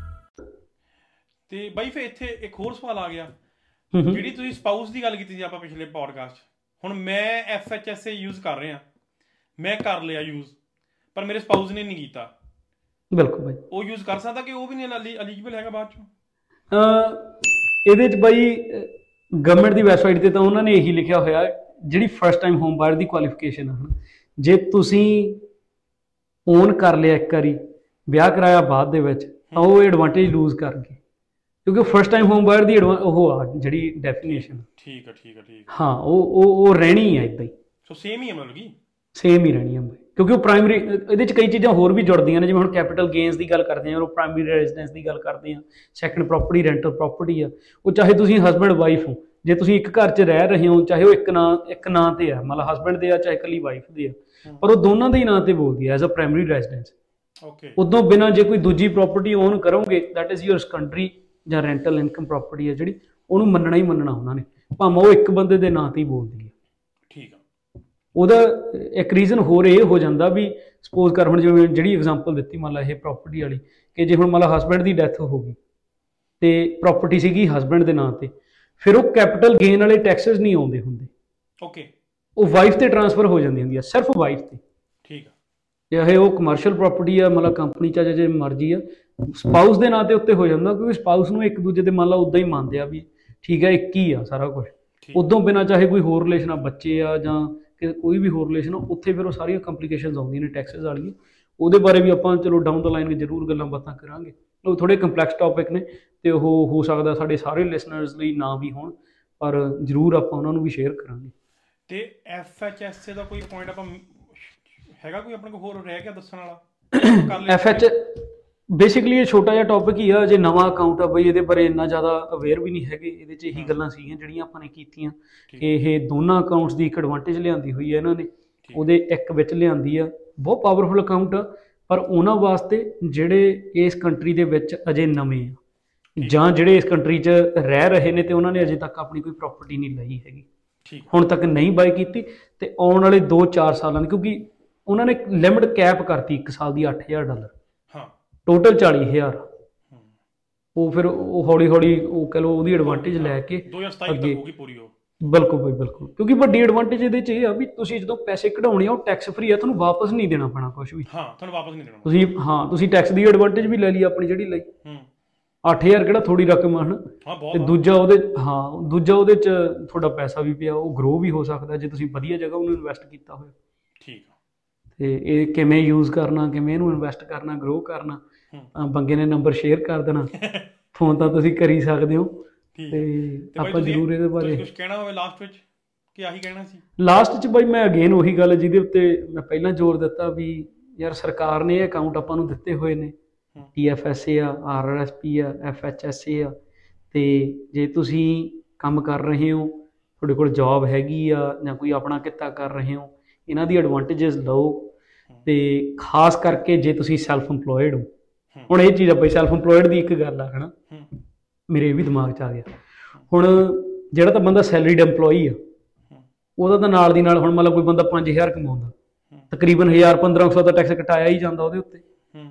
ਤੇ ਬਾਈ ਫੇ ਇੱਥੇ ਇੱਕ ਹੋਰ ਸਵਾਲ ਆ ਗਿਆ। ਜਿਹੜੀ ਤੁਸੀਂ ਸਪਾਊਸ ਦੀ ਗੱਲ ਕੀਤੀ ਸੀ ਆਪਾਂ ਪਿਛਲੇ ਪੋਡਕਾਸਟ 'ਚ ਹੁਣ ਮੈਂ ਐਫਐਚਐਸਏ ਯੂਜ਼ ਕਰ ਰਿਹਾ। ਮੈਂ ਕਰ ਲਿਆ ਯੂਜ਼ ਪਰ ਮੇਰੇ ਸਪਾਊਸ ਨੇ ਨਹੀਂ ਕੀਤਾ। ਬਿਲਕੁਲ ਬਾਈ। ਉਹ ਯੂਜ਼ ਕਰ ਸਕਦਾ ਕਿ ਉਹ ਵੀ ਨਹੀਂ ਐਲੀਜੀਬਲ ਹੈਗਾ ਬਾਅਦ ਚੋਂ? ਇਹਦੇ 'ਚ ਬਾਈ ਗਵਰਨਮੈਂਟ ਦੀ ਵੈਬਸਾਈਟ ਤੇ ਤਾਂ ਉਹਨਾਂ ਨੇ ਇਹੀ ਲਿਖਿਆ ਹੋਇਆ ਜਿਹੜੀ ਫਰਸਟ ਟਾਈਮ ਹੋਮ ਬਾਇਰ ਦੀ ਕੁਆਲੀਫਿਕੇਸ਼ਨ ਹੈ। ਜੇ ਤੁਸੀਂ ਓਨ ਕਰ ਲਿਆ ਇੱਕ ਵਾਰੀ ਵਿਆਹ ਕਰਾਇਆ ਬਾਅਦ ਦੇ ਵਿੱਚ ਤਾਂ ਉਹ ਐਡਵਾਂਟੇਜ ਲੂਜ਼ ਕਰ ਗਏ ਕਿਉਂਕਿ ਫਰਸਟ ਟਾਈਮ ਹੋਮ ਬਾਇਰ ਦੀ ਉਹ ਆ ਜਿਹੜੀ ਡੈਫੀਨੇਸ਼ਨ ਠੀਕ ਆ ਠੀਕ ਆ ਠੀਕ ਆ। ਹਾਂ ਉਹ ਉਹ ਉਹ ਰਹਿਣੀ ਹੈ ਇਦਾਂ ਹੀ। ਸੋ ਸੇਮ ਹੀ ਹੈ ਮਤਲਬ ਕਿ? ਸੇਮ ਹੀ ਰਹਿਣੀ ਹੈ ਬਾਈ। ਕਿਉਂਕਿ ਉਹ ਪ੍ਰਾਇਮਰੀ ਇਹਦੇ ਚ ਕਈ ਚੀਜ਼ਾਂ ਹੋਰ ਵੀ ਜੁੜਦੀਆਂ ਨੇ ਜਿਵੇਂ ਹੁਣ ਕੈਪੀਟਲ ਗੇਨਸ ਦੀ ਗੱਲ ਕਰਦੇ ਹਾਂ ਉਹ ਪ੍ਰਾਇਮਰੀ ਰੈਜ਼ੀਡੈਂਸ ਦੀ ਗੱਲ ਕਰਦੇ ਹਾਂ ਸੈਕੰਡ ਪ੍ਰਾਪਰਟੀ ਰੈਂਟਲ ਪ੍ਰਾਪਰਟੀ ਆ। ਉਹ ਚਾਹੇ ਤੁਸੀਂ ਹਸਬੰਡ ਵਾਈਫ ਹੋ ਜੇ ਤੁਸੀਂ ਇੱਕ ਘਰ 'ਚ ਰਹਿ ਰਹੇ ਹੋ ਚਾਹੇ ਉਹ ਇੱਕ ਨਾਂ ਇੱਕ ਨਾਂ ਤੇ ਆ ਮਤਲਬ ਹਸਬੰਡ ਦੇ ਆ ਚਾਹੇ ਇਕੱਲੀ ਵਾਈਫ ਦੇ ਆ ਪਰ ਉਹ ਦੋਨਾਂ ਦੇ ਹੀ ਨਾਂ ਤੇ ਬੋਲਦੀ ਹੈ as a primary residence okay ਉਦੋਂ ਬਿਨਾ ਜੇ ਕੋਈ ਦੂਜੀ ਪ੍ਰਾਪਰਟੀ ਓਨ ਕਰੋਗੇ ਦੈਟ ਇਜ਼ ਯੂਰ ਸੈਕੰਡਰੀ ਜਾਂ ਰੈਂਟਲ ਇਨਕਮ ਪ੍ਰਾਪਰਟੀ ਹੈ ਜਿਹੜੀ ਉਹਨੂੰ ਮੰਨਣਾ ਹੀ ਮੰਨਣਾ ਉਹਨਾਂ ਨੇ। ਭਾਵੇਂ ਉਹ ਇੱਕ ਬੰਦੇ ਦੇ ਨਾਂ ਤੇ ਹੀ ਬੋਲਦੀ ਹੈ ਠੀਕ ਆ। ਉਹਦਾ ਇੱਕ ਰੀਜ਼ਨ ਹੋਰ ਇਹ ਹੋ ਜਾਂਦਾ ਵੀ ਸਪੋਜ਼ ਕਰ ਹੁਣ ਜਿਵੇਂ ਜਿਹੜੀ ਐਗਜ਼ਾਮਪਲ ਦਿੱਤੀ ਮੰਨ ਲਾ ਇਹ ਪ੍ਰਾਪਰਟੀ ਵਾਲੀ ਕਿ ਜੇ ਹੁਣ ਮੰਨ ਲਾ ਹਸਬੰਡ ਦੀ ਡੈਥ ਹੋ ਗਈ ਤੇ ਪ੍ਰਾਪਰਟੀ ਸੀਗੀ ਹਸਬੰਡ ਦੇ ਨਾਂ ਤੇ ਫਿਰ ਉਹ ਕੈਪੀਟਲ ਗੇਨ ਵਾਲੇ ਟੈਕਸਸ ਨਹੀਂ ਆਉਂਦੇ ਹੁੰਦੇ। ਓਕੇ ਉਹ ਵਾਈਫ ਤੇ ਟਰਾਂਸਫਰ ਹੋ ਜਾਂਦੀ ਹੁੰਦੀ ਆ ਸਿਰਫ ਵਾਈਫ ਤੇ। ਚਾਹੇ ਉਹ ਕਮਰਸ਼ੀਅਲ ਪ੍ਰਾਪਰਟੀ ਆ ਮਤਲਬ ਕੰਪਨੀ ਚ ਆ ਜਾਂ ਮਰਜ਼ੀ ਆ ਸਪਾਊਸ ਦੇ ਨਾਂ ਤੇ ਉੱਤੇ ਹੋ ਜਾਂਦਾ ਕਿਉਂਕਿ ਸਪਾਊਸ ਨੂੰ ਇੱਕ ਦੂਜੇ ਦੇ ਮੰਨ ਲਾ ਉਦਾਂ ਹੀ ਮੰਨਦੇ ਆ ਵੀ ਠੀਕ ਹੈ ਇੱਕ ਹੀ ਆ ਸਾਰਾ ਕੁਝ। ਉਦੋਂ ਬਿਨਾ ਚਾਹੇ ਕੋਈ ਹੋਰ ਰਿਲੇਸ਼ਨ ਆ ਬੱਚੇ ਆ ਜਾਂ ਕੋਈ ਵੀ ਹੋਰ ਰਿਲੇਸ਼ਨ ਆ ਉੱਥੇ ਫਿਰ ਉਹ ਸਾਰੀਆਂ ਕੰਪਲਿਕੇਸ਼ਨਸ ਆਉਂਦੀਆਂ ਨੇ ਟੈਕਸਸ ਵਾਲੀਆਂ। ਉਹਦੇ ਬਾਰੇ ਵੀ ਆਪਾਂ ਚਲੋ ਡਾਊਨ ਦਾ ਲਾਈਨ ਜ਼ਰੂਰ ਗੱਲਾਂ ਬਾਤਾਂ ਕਰਾਂਗੇ। ਉਹ ਥੋੜੇ ਕੰਪਲੈਕਸ ਟੌਪਿਕ ਨੇ ਤੇ ਉਹ ਹੋ ਸਕਦਾ ਸਾਡੇ ਸਾਰੇ ਲਿਸਨਰਸ ਲਈ ਨਾ ਵੀ ਹੋਣ ਪਰ ਜ਼ਰੂਰ ਆਪਾਂ ਉਹਨਾਂ ਨੂੰ ਵੀ ਸ਼ੇਅਰ ਕਰਾਂਗੇ। ਤੇ ਐਫਐਚਐਸ ਦਾ ਕੋਈ ਪੁਆਇੰਟ ਆਪਾਂ ਹੈਗਾ ਕੋਈ ਆਪਣੇ ਕੋਲ ਹੋਰ ਰਹਿ ਗਿਆ ਦੱਸਣ ਵਾਲਾ? ਕਰ ਲਿਆ ਐਫ ਐਚ ਬੇਸਿਕਲੀ ਇਹ ਛੋਟਾ ਜਿਹਾ ਟੌਪਿਕ ਹੀ ਆ ਜੇ ਨਵਾਂ ਅਕਾਊਂਟ ਆ ਬਈ ਇਹਦੇ ਬਾਰੇ ਇੰਨਾ ਜ਼ਿਆਦਾ ਅਵੇਅਰ ਵੀ ਨਹੀਂ ਹੈਗੇ ਇਹਦੇ 'ਚ ਇਹੀ ਗੱਲਾਂ ਸੀਗੀਆਂ ਜਿਹੜੀਆਂ ਆਪਾਂ ਨੇ ਕੀਤੀਆਂ ਕਿ ਇਹ ਦੋਨਾਂ ਅਕਾਊਂਟਸ ਦੀ ਇੱਕ ਐਡਵਾਂਟੇਜ ਲਿਆਂਦੀ ਹੋਈ ਹੈ ਇਹਨਾਂ ਨੇ ਉਹਦੇ ਇੱਕ ਵਿੱਚ ਲਿਆਂਦੀ ਆ। ਬਹੁਤ ਪਾਵਰਫੁਲ ਅਕਾਊਂਟ ਆ ਪਰ ਉਹਨਾਂ ਵਾਸਤੇ ਜਿਹੜੇ ਇਸ ਕੰਟਰੀ ਦੇ ਵਿੱਚ ਅਜੇ ਨਵੇਂ ਆ ਜਾਂ ਜਿਹੜੇ ਇਸ ਕੰਟਰੀ 'ਚ ਰਹਿ ਰਹੇ ਨੇ ਤੇ ਉਹਨਾਂ ਨੇ ਅਜੇ ਤੱਕ ਆਪਣੀ ਕੋਈ ਪ੍ਰਾਪਰਟੀ ਨਹੀਂ ਲਈ ਹੈਗੀ। ਠੀਕ। ਹੁਣ ਤੱਕ ਨਹੀਂ ਬਾਈ ਕੀਤੀ ਤੇ ਆਉਣ ਵਾਲੇ 2-4 ਸਾਲਾਂ ਦੀ ਕਿਉਂਕਿ ਉਹਨਾਂ ਨੇ ਲਿਮਿਟ ਕੈਪ ਕਰਤੀ 1 ਸਾਲ ਦੀ 8000 ਡਾਲਰ। ਹਾਂ। ਟੋਟਲ 40000 ਹੂੰ। ਉਹ ਫਿਰ ਉਹ ਹੌਲੀ ਹੌਲੀ ਉਹ ਕਹ ਲਓ ਉਹਦੀ ਐਡਵਾਂਟੇਜ ਲੈ ਕੇ 2027 ਅੱਗੇ। ਤੱਕ ਹੋਗੀ ਪੂਰੀ ਉਹ। ਬਿਲਕੁਲ ਬਈ ਬਿਲਕੁਲ। ਕਿਉਂਕਿ ਵੱਡੀ ਐਡਵਾਂਟੇਜ ਇਹਦੇ ਚ ਇਹ ਆ ਵੀ ਤੁਸੀਂ ਜਦੋਂ ਪੈਸੇ ਕਢਾਉਣੇ ਆ ਉਹ ਟੈਕਸ ਫ੍ਰੀ ਆ ਤੁਹਾਨੂੰ ਵਾਪਸ ਨਹੀਂ ਦੇਣਾ ਪੈਣਾ ਕੁਝ ਵੀ। ਹਾਂ ਤੁਹਾਨੂੰ ਵਾਪਸ ਨਹੀਂ ਦੇਣਾ ਤੁਸੀਂ ਹਾਂ ਤੁਸੀਂ ਟੈਕਸ ਦੀ ਐਡਵਾਂਟੇਜ ਵੀ ਲੈ ਲਈ ਆਪਣੀ ਜਿਹੜੀ ਲਈ। ਹੂੰ। 8000 ਕਿਹੜਾ ਥੋੜੀ ਰਕਮ ਆ ਹਨਾ? ਤੇ। ਦੂਜਾ ਉਹਦੇ ਹਾਂ ਦੂਜਾ ਉਹਦੇ ਚ ਤੁਹਾਡਾ ਪੈਸਾ ਵੀ ਪਿਆ ਉਹ ਗਰੋ ਵੀ ਹੋ ਸਕਦਾ ਜੇ ਤੁਸੀਂ ਵਧੀਆ ਜਗ੍ਹਾ ਉਹਨੂੰ ਇਨਵੈਸਟ ਕੀਤਾ ਹੋਇਆ। ਠੀਕ ਆ। ਤੇ ਇਹ ਕਿਵੇਂ ਯੂਜ਼ ਕਰਨਾ ਕਿਵੇਂ ਇਹਨੂੰ ਇਨਵੈਸਟ ਕਰਨਾ ਗਰੋ ਕਰਨਾ ਬੰਗੇ ਨੇ ਨੰਬਰ ਸ਼ੇਅਰ ਕਰ ਦੇਣਾ। ਫੋਨ ਤਾਂ ਤੁਸੀਂ ਕਰ ਹੀ। ਸਕਦੇ ਹੋ। ਤੇ ਆਪਾਂ ਜ਼ਰੂਰ ਇਹਦੇ ਬਾਰੇ ਕੁਝ ਕਹਿਣਾ ਹੋਵੇ ਲਾਸਟ ਵਿੱਚ? ਕਿ ਆਹੀ ਕਹਿਣਾ ਸੀ? ਲਾਸਟ 'ਚ ਬਾਈ ਮੈਂ ਅਗੇਨ ਉਹੀ ਗੱਲ ਜਿਹਦੇ ਉੱਤੇ ਮੈਂ ਪਹਿਲਾਂ ਜ਼ੋਰ ਦਿੱਤਾ ਵੀ ਯਾਰ ਸਰਕਾਰ ਨੇ ਇਹ ਅਕਾਊਂਟ ਆਪਾਂ ਨੂੰ ਦਿੱਤੇ ਹੋਏ ਨੇ। TFSA ਆ RRSP ਆ FHSA ਆ। ਤੇ ਜੇ ਤੁਸੀਂ ਕੰਮ ਕਰ ਰਹੇ ਹੋ ਤੁਹਾਡੇ ਕੋਲ ਜੌਬ ਹੈਗੀ ਆ ਜਾਂ ਕੋਈ ਆਪਣਾ ਕਿੱਤਾ ਕਰ ਰਹੇ ਹੋ ਇਹਨਾਂ ਦੀ ਐਡਵਾਂਟੇजेस ਲਓ। ਤੇ ਖਾਸ ਕਰਕੇ ਜੇ ਤੁਸੀਂ ਸੈਲਫ EMPLOYED ਹੋ। ਹੂੰ। ਹੁਣ ਇਹ ਚੀਜ਼ ਆ ਬਈ ਸੈਲਫ EMPLOYED ਦੀ ਇੱਕ ਗੱਲ ਆ, ਹਨਾ? ਹੂੰ ਮੇਰੇ ਇਹ ਵੀ ਦਿਮਾਗ 'ਚ ਆ ਗਿਆ। ਹੁਣ ਜਿਹੜਾ ਤਾਂ ਬੰਦਾ ਸੈਲਰੀਡ EMPLOYEE ਆ, ਉਹਦਾ ਤਾਂ ਨਾਲ ਦੀ ਨਾਲ ਹੁਣ ਮੰਨ ਲਓ ਕੋਈ ਬੰਦਾ 5000 ਕਮਾਉਂਦਾ, ਤਕਰੀਬਨ 1000 1500 ਦਾ ਟੈਕਸ ਕਟਾਇਆ ਹੀ ਜਾਂਦਾ ਉਹਦੇ ਉੱਤੇ। ਹੂੰ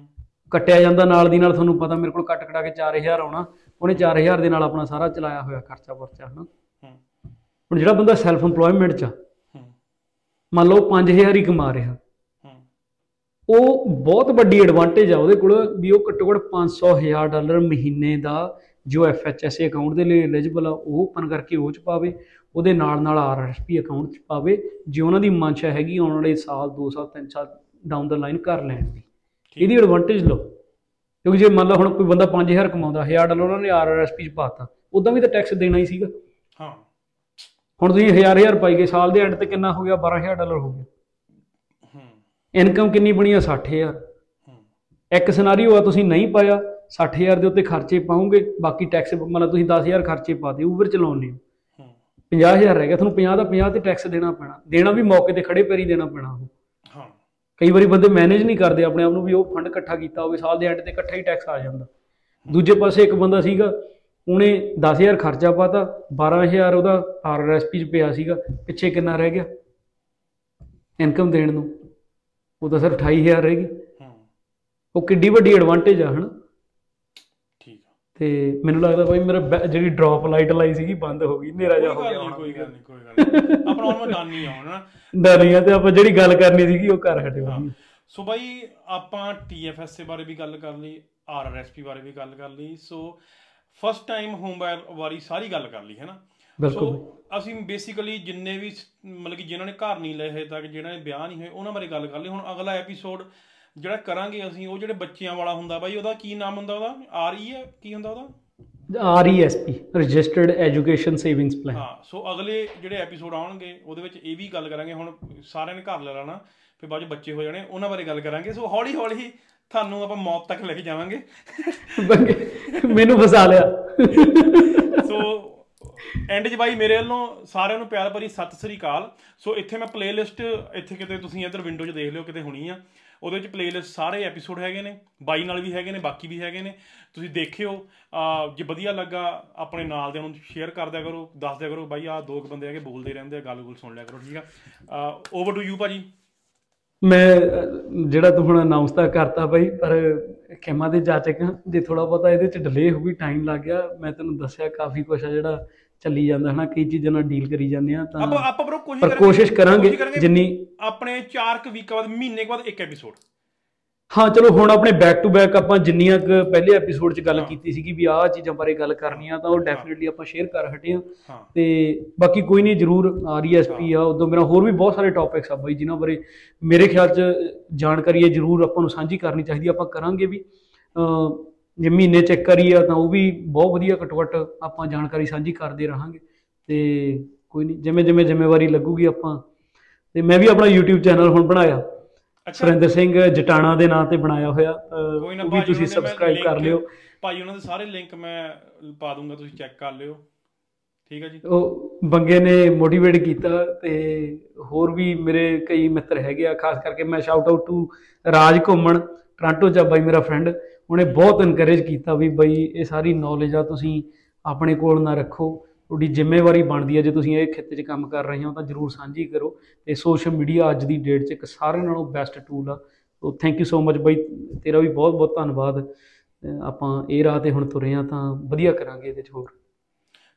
ਕੱਟਿਆ ਜਾਂਦਾ, ਨਾਲ ਦੀ ਨਾਲ ਤੁਹਾਨੂੰ ਪਤਾ ਮੇਰੇ ਕੋਲ ਕੱਟ ਕਟਾ ਕੇ 4000 ਆਉਣਾ, ਉਹਨੇ 4000 ਦੇ ਨਾਲ ਆਪਣਾ ਸਾਰਾ ਚਲਾਇਆ ਹੋਇਆ ਖਰਚਾ ਵਰਚਾ, ਹਨਾ? ਹੂੰ ਹੁਣ ਜਿਹੜਾ ਬੰਦਾ ਸੈਲਫ EMPLOYMENT 'ਚ ਆ ਹੂੰ ਮੰਨ ਲਓ 5000 ਹੀ ਕਮਾ ਰਿਹਾ ਹੂੰ ਉਹ ਬਹੁਤ ਵੱਡੀ ਐਡਵਾਂਟੇਜ ਆ ਉਹਦੇ ਕੋਲ ਵੀ ਉਹ ਘੱਟੋ ਘੱਟ 500 ਹਜ਼ਾਰ ਡਾਲਰ ਮਹੀਨੇ ਦਾ ਜੋ FHSA ਅਕਾਊਂਟ ਦੇ ਲਈ ਐਲੀਜੀਬਲ ਆ ਉਹ ਓਪਨ ਕਰਕੇ ਉਹ ਚ ਪਾਵੇ ਉਹਦੇ ਨਾਲ ਨਾਲ RRSP ਅਕਾਊਂਟ ਚ ਪਾਵੇ ਜੇ ਉਹਨਾਂ ਦੀ ਮਨਸ਼ਾ ਹੈਗੀ ਆਉਣ ਵਾਲੇ ਸਾਲ 2 ਸਾਲ 3 ਸਾਲ ਡਾਊਨ ਦਾ ਲਾਈਨ ਕਰ ਲੈਣ ਦੀ। ਇਹਦੀ ਐਡਵਾਂਟੇਜ ਲਓ। ਕਿਉਂਕਿ ਜੇ ਮੰਨ ਲਓ ਹੁਣ ਕੋਈ ਬੰਦਾ 5000 ਕਮਾਉਂਦਾ 1000 ਡਾਲਰ ਉਹਨਾਂ ਨੇ RRSP ਚ ਪਾਤਾ ਉਦਾਂ ਵੀ ਤਾਂ ਟੈਕਸ ਦੇਣਾ ਹੀ ਸੀਗਾ। ਹਾਂ। ਹੁਣ ਤੁਸੀਂ 1000 1000 ਪਾਈ ਗਏ ਸਾਲ ਦੇ ਐਂਡ ਤੇ ਕਿੰਨਾ ਹੋ ਗਿਆ? 12000 ਡਾਲਰ ਹੋ ਗਿਆ। ਇਨਕਮ ਕਿੰਨੀ ਬਣੀ ਆ? 60000 ਹੂੰ ਇੱਕ ਸਿਨਾਰੀਓ ਆ ਤੁਸੀਂ ਨਹੀਂ ਪਾਇਆ 60000 ਦੇ ਉੱਤੇ ਖਰਚੇ ਪਾਉਂਗੇ ਬਾਕੀ ਟੈਕਸ ਮਤਲਬ ਤੁਸੀਂ 10000 ਖਰਚੇ ਪਾਤੇ ਉਬਰ ਚਲਾਉਣੇ ਹੂੰ। 50000 ਰਹਿ ਗਿਆ ਤੁਹਾਨੂੰ 50 ਦਾ 50 ਤੇ ਟੈਕਸ ਦੇਣਾ ਪੈਣਾ। ਦੇਣਾ ਵੀ ਮੌਕੇ ਤੇ ਖੜੇ ਪੈਰੀ ਦੇਣਾ ਪੈਣਾ ਉਹ। ਹਾਂ। ਕਈ ਵਾਰੀ ਬੰਦੇ ਮੈਨੇਜ ਨਹੀਂ ਕਰਦੇ ਆਪਣੇ ਆਪ ਨੂੰ ਵੀ ਉਹ ਫੰਡ ਇਕੱਠਾ ਕੀਤਾ ਹੋਵੇ ਸਾਲ ਦੇ ਐਂਡ ਤੇ ਇਕੱਠਾ ਹੀ ਟੈਕਸ ਆ ਜਾਂਦਾ। ਦੂਜੇ ਪਾਸੇ ਇੱਕ ਬੰਦਾ ਸੀਗਾ ਉਹਨੇ 10000 ਖਰਚਾ ਪਾਤਾ 12000 ਉਹਦਾ ਆਰਐਸਪੀ ਚ ਪਿਆ ਸੀਗਾ ਪਿੱਛੇ ਕਿੰਨਾ ਰਹਿ ਗਿਆ? ਇਨਕਮ ਦੇਣ ਨੂੰ। ਉਹ ਤਾਂ ਸਿਰਫ 28000 ਰਹਿ ਗਈ। ਹੂੰ। ਉਹ ਕਿੱਡੀ ਵੱਡੀ ਐਡਵਾਂਟੇਜ ਆ ਹਨਾ? ਠੀਕ ਆ। ਤੇ ਮੈਨੂੰ ਲੱਗਦਾ ਬਾਈ ਮੇਰਾ ਜਿਹੜੀ ਡ੍ਰੌਪ ਲਾਈਟ ਲਾਈ ਸੀਗੀ ਬੰਦ ਹੋ ਗਈ ਹਨੇਰਾ ਜਿਹਾ ਹੋ ਗਿਆ ਹੁਣ। ਕੋਈ ਗੱਲ ਨਹੀਂ ਕੋਈ ਗੱਲ ਨਹੀਂ ਆਪਣਾ ਉਹਨੂੰ ਡਨ ਆਉਣਾ ਨਾ ਡਰੀਆਂ ਤੇ ਆਪਾਂ ਜਿਹੜੀ ਗੱਲ ਕਰਨੀ ਸੀਗੀ ਉਹ ਕਰ ਹਟੇ ਹਾਂ। ਸੋ ਬਾਈ ਆਪਾਂ TFSA ਬਾਰੇ ਵੀ ਗੱਲ ਕਰ ਲਈ RRSP ਬਾਰੇ ਵੀ ਗੱਲ ਕਰ ਲਈ। ਸੋ ਫਸਟ ਟਾਈਮ ਹੋਮ ਵਾਰੀ ਸਾਰੀ ਗੱਲ ਕਰ ਲਈ ਹੈ ਨਾ ਬਿਲਕੁਲ ਸੋ ਅਸੀਂ ਬੇਸਿਕਲੀ ਜਿੰਨੇ ਵੀ ਮਤਲਬ ਕਿ ਜਿਨ੍ਹਾਂ ਨੇ ਘਰ ਨਹੀਂ ਲਏ ਹਜੇ ਤੱਕ ਜਿਨ੍ਹਾਂ ਨੇ ਵਿਆਹ ਨਹੀਂ ਹੋਏ ਉਹਨਾਂ ਬਾਰੇ ਗੱਲ ਕਰ ਲਈ। ਹੁਣ ਅਗਲਾ ਐਪੀਸੋਡ ਜਿਹੜਾ ਕਰਾਂਗੇ ਅਸੀਂ ਉਹ ਜਿਹੜੇ ਬੱਚਿਆਂ ਵਾਲਾ ਹੁੰਦਾ ਬਾਈ ਉਹਦਾ ਕੀ ਨਾਮ ਹੁੰਦਾ ਉਹਦਾ? ਆਰ ਈ ਹੈ? ਕੀ ਹੁੰਦਾ ਉਹਦਾ? RESP registered education savings plan ਹਾਂ ਸੋ ਅਗਲੇ ਜਿਹੜੇ ਐਪੀਸੋਡ ਆਉਣਗੇ ਉਹਦੇ ਵਿੱਚ ਇਹ ਵੀ ਗੱਲ ਕਰਾਂਗੇ। ਹੁਣ ਸਾਰਿਆਂ ਨੇ ਘਰ ਲੈ ਲੈਣਾ ਫਿਰ ਬਾਅਦ 'ਚ ਬੱਚੇ ਹੋ ਜਾਣੇ ਉਹਨਾਂ ਬਾਰੇ ਗੱਲ ਕਰਾਂਗੇ। ਸੋ ਹੌਲੀ ਹੌਲੀ ਤੁਹਾਨੂੰ ਆਪਾਂ ਮੌਤ ਤੱਕ ਲੈ ਕੇ ਜਾਵਾਂਗੇ। ਮੈਨੂੰ ਫਸਾ ਲਿਆ। ਸੋ ਐਂਡ 'ਚ ਬਾਈ ਮੇਰੇ ਵੱਲੋਂ ਸਾਰਿਆਂ ਨੂੰ ਪਿਆਰ ਭਰੀ ਸਤਿ ਸ੍ਰੀ ਅਕਾਲ। ਸੋ ਇੱਥੇ ਮੈਂ ਪਲੇਲਿਸਟ ਇੱਥੇ ਕਿਤੇ ਤੁਸੀਂ ਇੱਧਰ ਵਿੰਡੋ 'ਚ ਦੇਖ ਲਿਓ ਕਿਤੇ ਹੋਣੀ ਆ। ਉਹਦੇ ਵਿੱਚ ਪਲੇਲਿਸਟ ਸਾਰੇ ਐਪੀਸੋਡ ਹੈਗੇ ਨੇ ਬਾਈ ਨਾਲ ਵੀ ਹੈਗੇ ਨੇ ਬਾਕੀ ਵੀ ਹੈਗੇ ਨੇ। ਤੁਸੀਂ ਦੇਖਿਓ ਅਹ ਜੇ ਵਧੀਆ ਲੱਗਾ ਆਪਣੇ ਨਾਲ ਦੇ ਨੂੰ ਸ਼ੇਅਰ ਕਰ ਦਿਆ ਕਰੋ ਦੱਸ ਦਿਆ ਕਰੋ ਬਾਈ ਆਹ ਦੋ ਕੁ ਬੰਦੇ ਹੈਗੇ ਬੋਲਦੇ ਰਹਿੰਦੇ ਆ ਗੱਲ ਗੁੱਲ ਸੁਣ ਲਿਆ ਕਰੋ ਠੀਕ ਆ? ਓਵਰ ਟੂ ਯੂ ਭਾਜੀ। ਮੈਂ ਅਹ, ਜਿਹੜਾ ਤੂੰ ਹੁਣ ਅਨਾਉਂਸ ਤਾਂ ਕਰਤਾ ਬਾਈ ਪਰ ਖੇਮਾ ਦੇ ਜਾਚਕ ਹਾਂ, ਜੇ ਥੋੜਾ ਬਹੁਤਾ ਇਹਦੇ ਚ ਡਿਲੇ ਹੋ ਗਈ ਟਾਈਮ ਲੱਗ ਗਿਆ। ਮੈਂ ਤੈਨੂੰ ਦੱਸਿਆ ਕਾਫੀ ਕੁਛ ਆ ਜਿਹੜਾ ਚੱਲੀ ਜਾਂਦਾ ਹਨਾ ਕਈ ਚੀਜ਼ਾਂ ਨਾਲ ਡੀਲ ਕਰੀ ਜਾਂਦੇ ਆ ਤਾਂ ਆਪਾਂ ਆਪਾਂ ਬਰੋ ਕੋਸ਼ਿਸ਼ ਕਰਾਂਗੇ ਕੋਸ਼ਿਸ਼ ਕਰਾਂਗੇ ਜਿੰਨੀ ਆਪਣੇ 4 ਕੁ ਵੀਕਾਂ ਬਾਅਦ ਮਹੀਨੇ ਕੁ ਬਾਅਦ ਇੱਕ ਐਪੀਸੋਡ ਹਾਂ ਚਲੋ ਹੁਣ ਆਪਣੇ ਬੈਕ ਟੂ ਬੈਕ ਆਪਾਂ ਜਿੰਨੀਆਂ ਕੁ ਪਹਿਲੇ ਐਪੀਸੋਡ 'ਚ ਗੱਲ। ਕੀਤੀ ਸੀਗੀ ਵੀ ਆਹ ਚੀਜ਼ਾਂ ਬਾਰੇ ਗੱਲ ਕਰਨੀ ਆ ਤਾਂ ਉਹ ਡੈਫੀਨਿਟਲੀ ਆਪਾਂ ਸ਼ੇਅਰ ਕਰ ਹਟੇ ਆ। ਤੇ ਬਾਕੀ ਕੋਈ ਨਹੀਂ ਜਰੂਰ ਆਰਈਐਸਪੀ ਆ ਉਦੋਂ ਮੇਰਾ ਹੋਰ ਵੀ ਬਹੁਤ ਸਾਰੇ ਟੌਪਿਕਸ ਆ ਬਾਈ ਜਿਨ੍ਹਾਂ ਬਾਰੇ ਮੇਰੇ ਖਿਆਲ 'ਚ ਜਾਣਕਾਰੀ ਹੈ ਜਰੂਰ ਆਪਾਂ ਨੂੰ ਸਾਂਝੀ ਕਰਨੀ ਚਾਹੀਦੀ ਆਪਾਂ ਕਰਾਂਗੇ ਵੀ ਜੇ ਮਹੀਨੇ ਚੈੱਕ ਕਰੀ ਆ ਤਾਂ ਉਹ ਵੀ ਬਹੁਤ ਵਧੀਆ ਘੱਟੋ ਘੱਟ ਆਪਾਂ ਜਾਣਕਾਰੀ ਸਾਂਝੀ ਕਰਦੇ ਰਹਾਂਗੇ। ਤੇ ਕੋਈ ਨਹੀਂ ਜਿਵੇਂ ਜਿਵੇਂ ਜ਼ਿੰਮੇਵਾਰੀ ਲੱਗੂਗੀ ਆਪਾਂ। ਤੇ ਮੈਂ ਵੀ ਆਪਣਾ YouTube ਚੈਨਲ ਹੁਣ ਬਣਾਇਆ। ਸੁਰਿੰਦਰ ਸਿੰਘ ਜਟਾਣਾ ਦੇ ਨਾਂ ਤੇ ਬਣਾਇਆ ਹੋਇਆ। ਉਹ ਵੀ ਤੁਸੀਂ ਸਬਸਕ੍ਰਾਈਬ ਕਰ ਲਿਓ। ਭਾਜੀ ਉਹਨਾਂ ਦੇ ਸਾਰੇ ਲਿੰਕ ਮੈਂ ਪਾ ਦੂੰਗਾ ਤੁਸੀਂ ਚੈੱਕ ਕਰ ਲਿਓ। ਠੀਕ ਹੈ ਜੀ? ਉਹ ਬੰਗੇ ਨੇ ਮੋਟੀਵੇਟ ਕੀਤਾ ਤੇ ਹੋਰ ਵੀ ਮੇਰੇ ਕਈ ਮਿੱਤਰ ਹੈਗੇ ਆ। ਖਾਸ ਕਰਕੇ ਮੈਂ ਸ਼ਾਊਟ ਆਊਟ ਟੂ ਰਾਜ ਘੁੰਮਣ ਟ੍ਰਾਂਟੋ ਚ ਬਾਈ ਮੇਰਾ ਫਰੈਂਡ ਉਹਨੇ ਬਹੁਤ ਇਨਕਰੇਜ ਕੀਤਾ ਵੀ ਬਈ ਇਹ ਸਾਰੀ ਨੌਲੇਜ ਆ ਤੁਸੀਂ ਆਪਣੇ ਕੋਲ ਨਾ ਰੱਖੋ। ਤੁਹਾਡੀ ਜ਼ਿੰਮੇਵਾਰੀ ਬਣਦੀ ਹੈ ਜੇ ਤੁਸੀਂ ਇਹ ਖੇਤੇ 'ਚ ਕੰਮ ਕਰ ਰਹੇ ਹੋ ਤਾਂ ਜਰੂਰ ਸਾਂਝੀ ਕਰੋ। ਤੇ ਸੋਸ਼ਲ ਮੀਡੀਆ ਅੱਜ ਦੀ ਡੇਟ 'ਚ ਇੱਕ ਸਾਰਿਆਂ ਨਾਲੋਂ ਬੈਸਟ ਟੂਲ ਆ। So thank you so much ਬਾਈ ਤੇਰਾ ਵੀ ਬਹੁਤ ਬਹੁਤ ਧੰਨਵਾਦ। ਆਪਾਂ ਇਹ ਰਾਹ ਤੇ ਹੁਣ ਤੁਰੇ ਆ ਤਾਂ ਵਧੀਆ ਕਰਾਂਗੇ ਇਹਦੇ 'ਚ ਹੋਰ।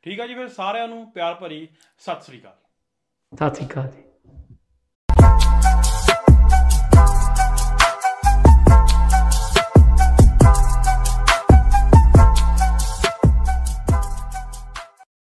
ਠੀਕ ਹੈ ਜੀ ਫਿਰ ਸਾਰਿਆਂ ਨੂੰ ਪਿਆਰ ਭਰੀ ਸਤਿ ਸ੍ਰੀ ਅਕਾਲ। ਸਤਿ ਸ਼੍ਰੀ ਅਕਾਲ ਜੀ।